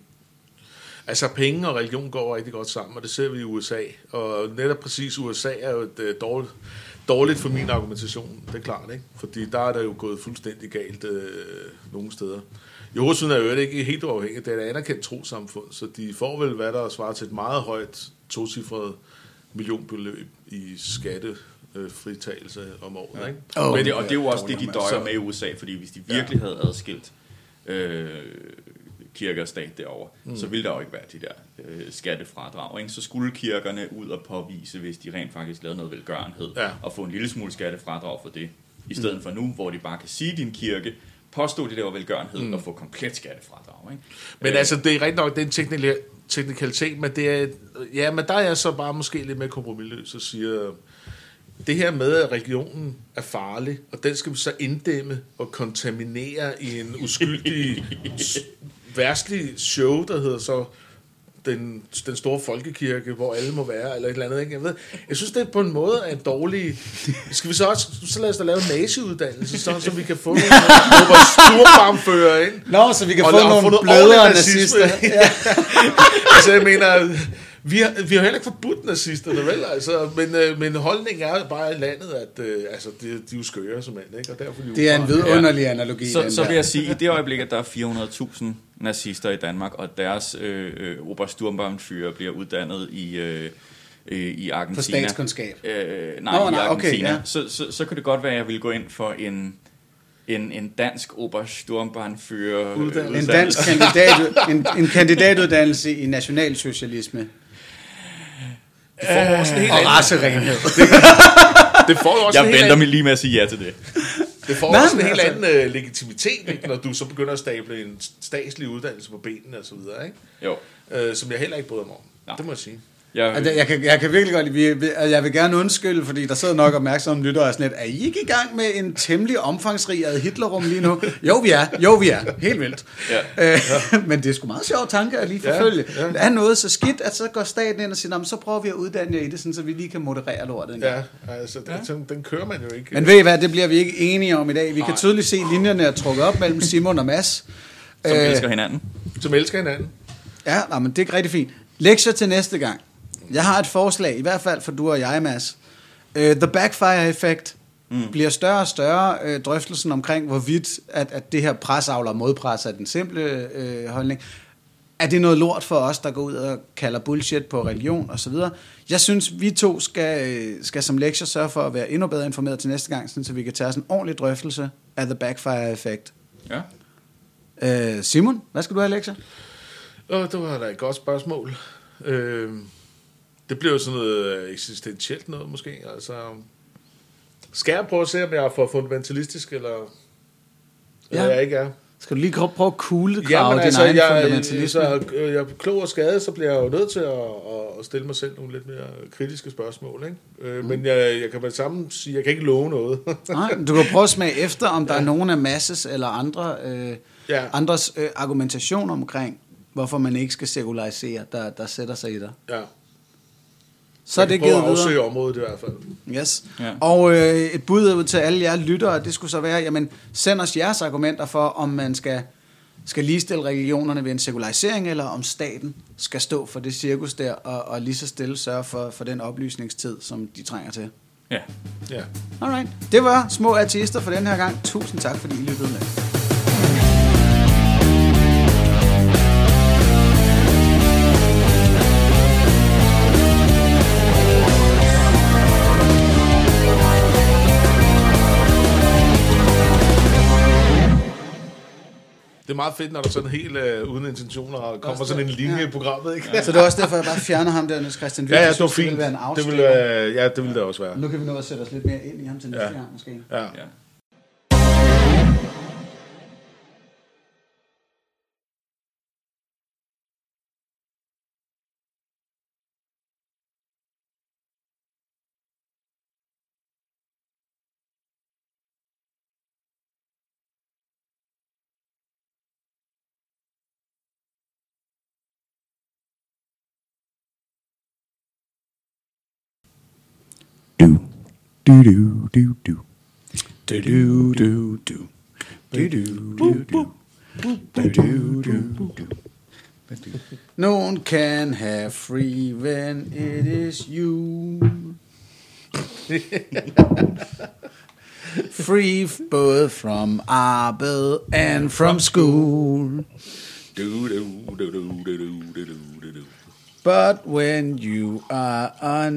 Altså, penge og religion går rigtig godt sammen, og det ser vi i USA. Og netop præcis USA er jo et øh, dårligt, dårligt for min argumentation, det er klart, ikke? Fordi der er der jo gået fuldstændig galt øh, nogle steder. Jehovas er jo ikke helt uafhængigt, det er et anerkendt trosamfund, så de får vel, hvad der svarer til et meget højt tocifret millionbeløb i skattefritagelse om året, ikke? Åh, Men det, og det er jo også det, de døjer med i USA, fordi hvis de virkelig havde adskilt øh, kirke og stat derovre, mm. så ville der jo ikke være de der øh, skattefradrag. Ikke? Så skulle kirkerne ud og påvise, hvis de rent faktisk lavede noget velgørenhed, Ja. og få en lille smule skattefradrag for det, i stedet mm. for nu, hvor de bare kan sige din kirke, påstå det der var velgørenhed, mm. og få komplet skattefradrag. Ikke? Men altså, det er rigtig nok, det er en teknikal- teknikalitet, men det er, ja, men der er jeg så bare måske lidt mere kompromilløs og siger, det her med, at religionen er farlig, og den skal vi så inddæmme og kontaminere i en uskyldig, værtslig show, der hedder så den, den store folkekirke, hvor alle må være, eller et eller andet. Ikke? Jeg, ved, jeg synes, det er på en måde er en dårlig... Skal vi så også... Så lad os da lave en nazi-uddannelse, sådan, så vi kan få nogle storbarmfører ind. Nå, så vi kan Og få nogle blødere nazister. Ja. altså, jeg mener... Vi har, vi har heller ikke forbudt nazisterne, vel? Altså, men, øh, men holdningen er bare i landet, at øh, altså, de, de er jo skøre som mænd, ikke? Og derfor er de Det er en vidunderlig analogi. Så, så vil jeg sige, i det øjeblik, at der er 400.000 nazister i Danmark, og deres øh, øh, Obersturmbannführer bliver uddannet i, øh, øh, i Argentina. For statskundskab. Øh, nej, Nå, i nej, okay, Argentina. ja. så, så, så kan det godt være, at jeg vil gå ind for en, en, en dansk Obersturmbannführer. Uddannelse. En dansk kandidat, en, en kandidatuddannelse i nationalsocialisme Det får også en helt og anden, racerenhed. det får jo også Jeg en helt venter anden, mig lige med at sige ja til det. det får Nej, også en helt altså- anden øh, legitimitet, ikke? når du så begynder at stable en statslig uddannelse på benene og så videre, ikke? Jo. Øh, som jeg heller ikke bryder mig om. Nej. Det må jeg sige. Jeg, Altså, jeg, kan, jeg kan virkelig godt lide, vi- og jeg vil gerne undskylde, fordi der sidder nok opmærksomme lyttere og sådan lidt, er I ikke i gang med en temmelig omfangsrig ad Hitlerrum lige nu? Jo, vi er. Jo, vi er. Helt vildt. Ja. Øh, men det er sgu meget sjovt tanke at lige Ja, forfølge. ja. Det er noget så skidt, at så går staten ind og siger, "Nå, men så prøver vi at uddanne jer i det, sådan, så vi lige kan moderere lortet. en gang." Ja, altså, den, den, den kører man jo ikke. Men ved I hvad, det bliver vi ikke enige om i dag. Vi kan tydeligt se, at linjerne er trukket op mellem Simon og Mads. som Øh, elsker hinanden. Som elsker hinanden. Ja, nej, men det er rigtig fint. Lektier til næste gang. Jeg har et forslag, i hvert fald for du og jeg, Mads. Uh, the backfire effect mm. bliver større og større. Uh, drøftelsen omkring, hvorvidt at, at det her presavler og modpres er den simple uh, holdning. Er det noget lort for os, der går ud og kalder bullshit på religion og så videre? Jeg synes, vi to skal, øh, skal som lektier sørge for at være endnu bedre informeret til næste gang, så vi kan tage os en ordentlig drøftelse af the backfire effect. Ja. Uh, Simon, hvad skal du have lektier? Åh, det var da et godt spørgsmål. Øh, det bliver jo sådan noget øh, eksistentielt noget, måske. Altså, skal jeg prøve at se, om jeg er for fundamentalistisk, eller, eller Ja. jeg ikke er? Skal du lige prøve at kugle Ja, men din altså, egen jeg, fundamentalisme? så, jeg er klog og skadet, så bliver jeg jo nødt til at, at, stille mig selv nogle lidt mere kritiske spørgsmål. Ikke? Øh, Men jeg, jeg kan med det samme sige, jeg kan ikke love noget. Nej, du kan prøve at smage efter, om der er nogen af Masses eller andre, øh, Ja. andres øh, argumentation omkring, hvorfor man ikke skal sekularisere, der, der sætter sig i dig. ja. Så er det givet at afsøge videre. området i hvert fald. Yes. Ja. Og øh, et bud ud til alle jer lyttere, det skulle så være, jamen send os jeres argumenter for, om man skal, skal ligestille religionerne ved en sekularisering, eller om staten skal stå for det cirkus der, og, og lige så stille sørge for, for den oplysningstid, som de trænger til. Ja. Ja. Alright. Det var små artister for den her gang. Tusind tak, fordi I lyttede med. Er meget fedt, når der sådan helt øh, uden intentioner kommer sådan en linje i programmet, ikke? Så det er også derfor, jeg bare fjerner ham der, Niels Christian Witt. Ja, ja, det var fint. Det ville være en Det ville, øh, ja, det ville det også være. Nu kan vi nå at sætte os lidt mere ind i ham til næste Ja. gang, måske. Ja. ja. Do do do do do Do do do do. Do do do do. Do do do do. No one can have free when it is you. free both from arbed and from school. Du, du, du, du, du, du, du, du. But when you are a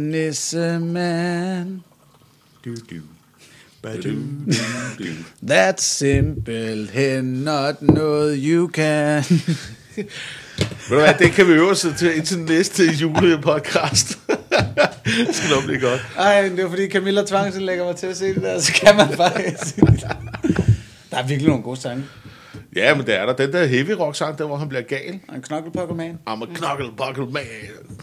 man, do do Du, du, du. that's simpelthen not noget you can. Ved du hvad, det kan vi øve os til indtil næste julepodcast. det skal nok blive godt. Ej, det er fordi Camilla tvangsindlægger mig til at se det der, så kan man faktisk... Der er virkelig nogle gode sange. Ja, men det er der. Den der heavy rock sang, der hvor han bliver gal. Og en knokkelpokkerman. I'm a knuckle man.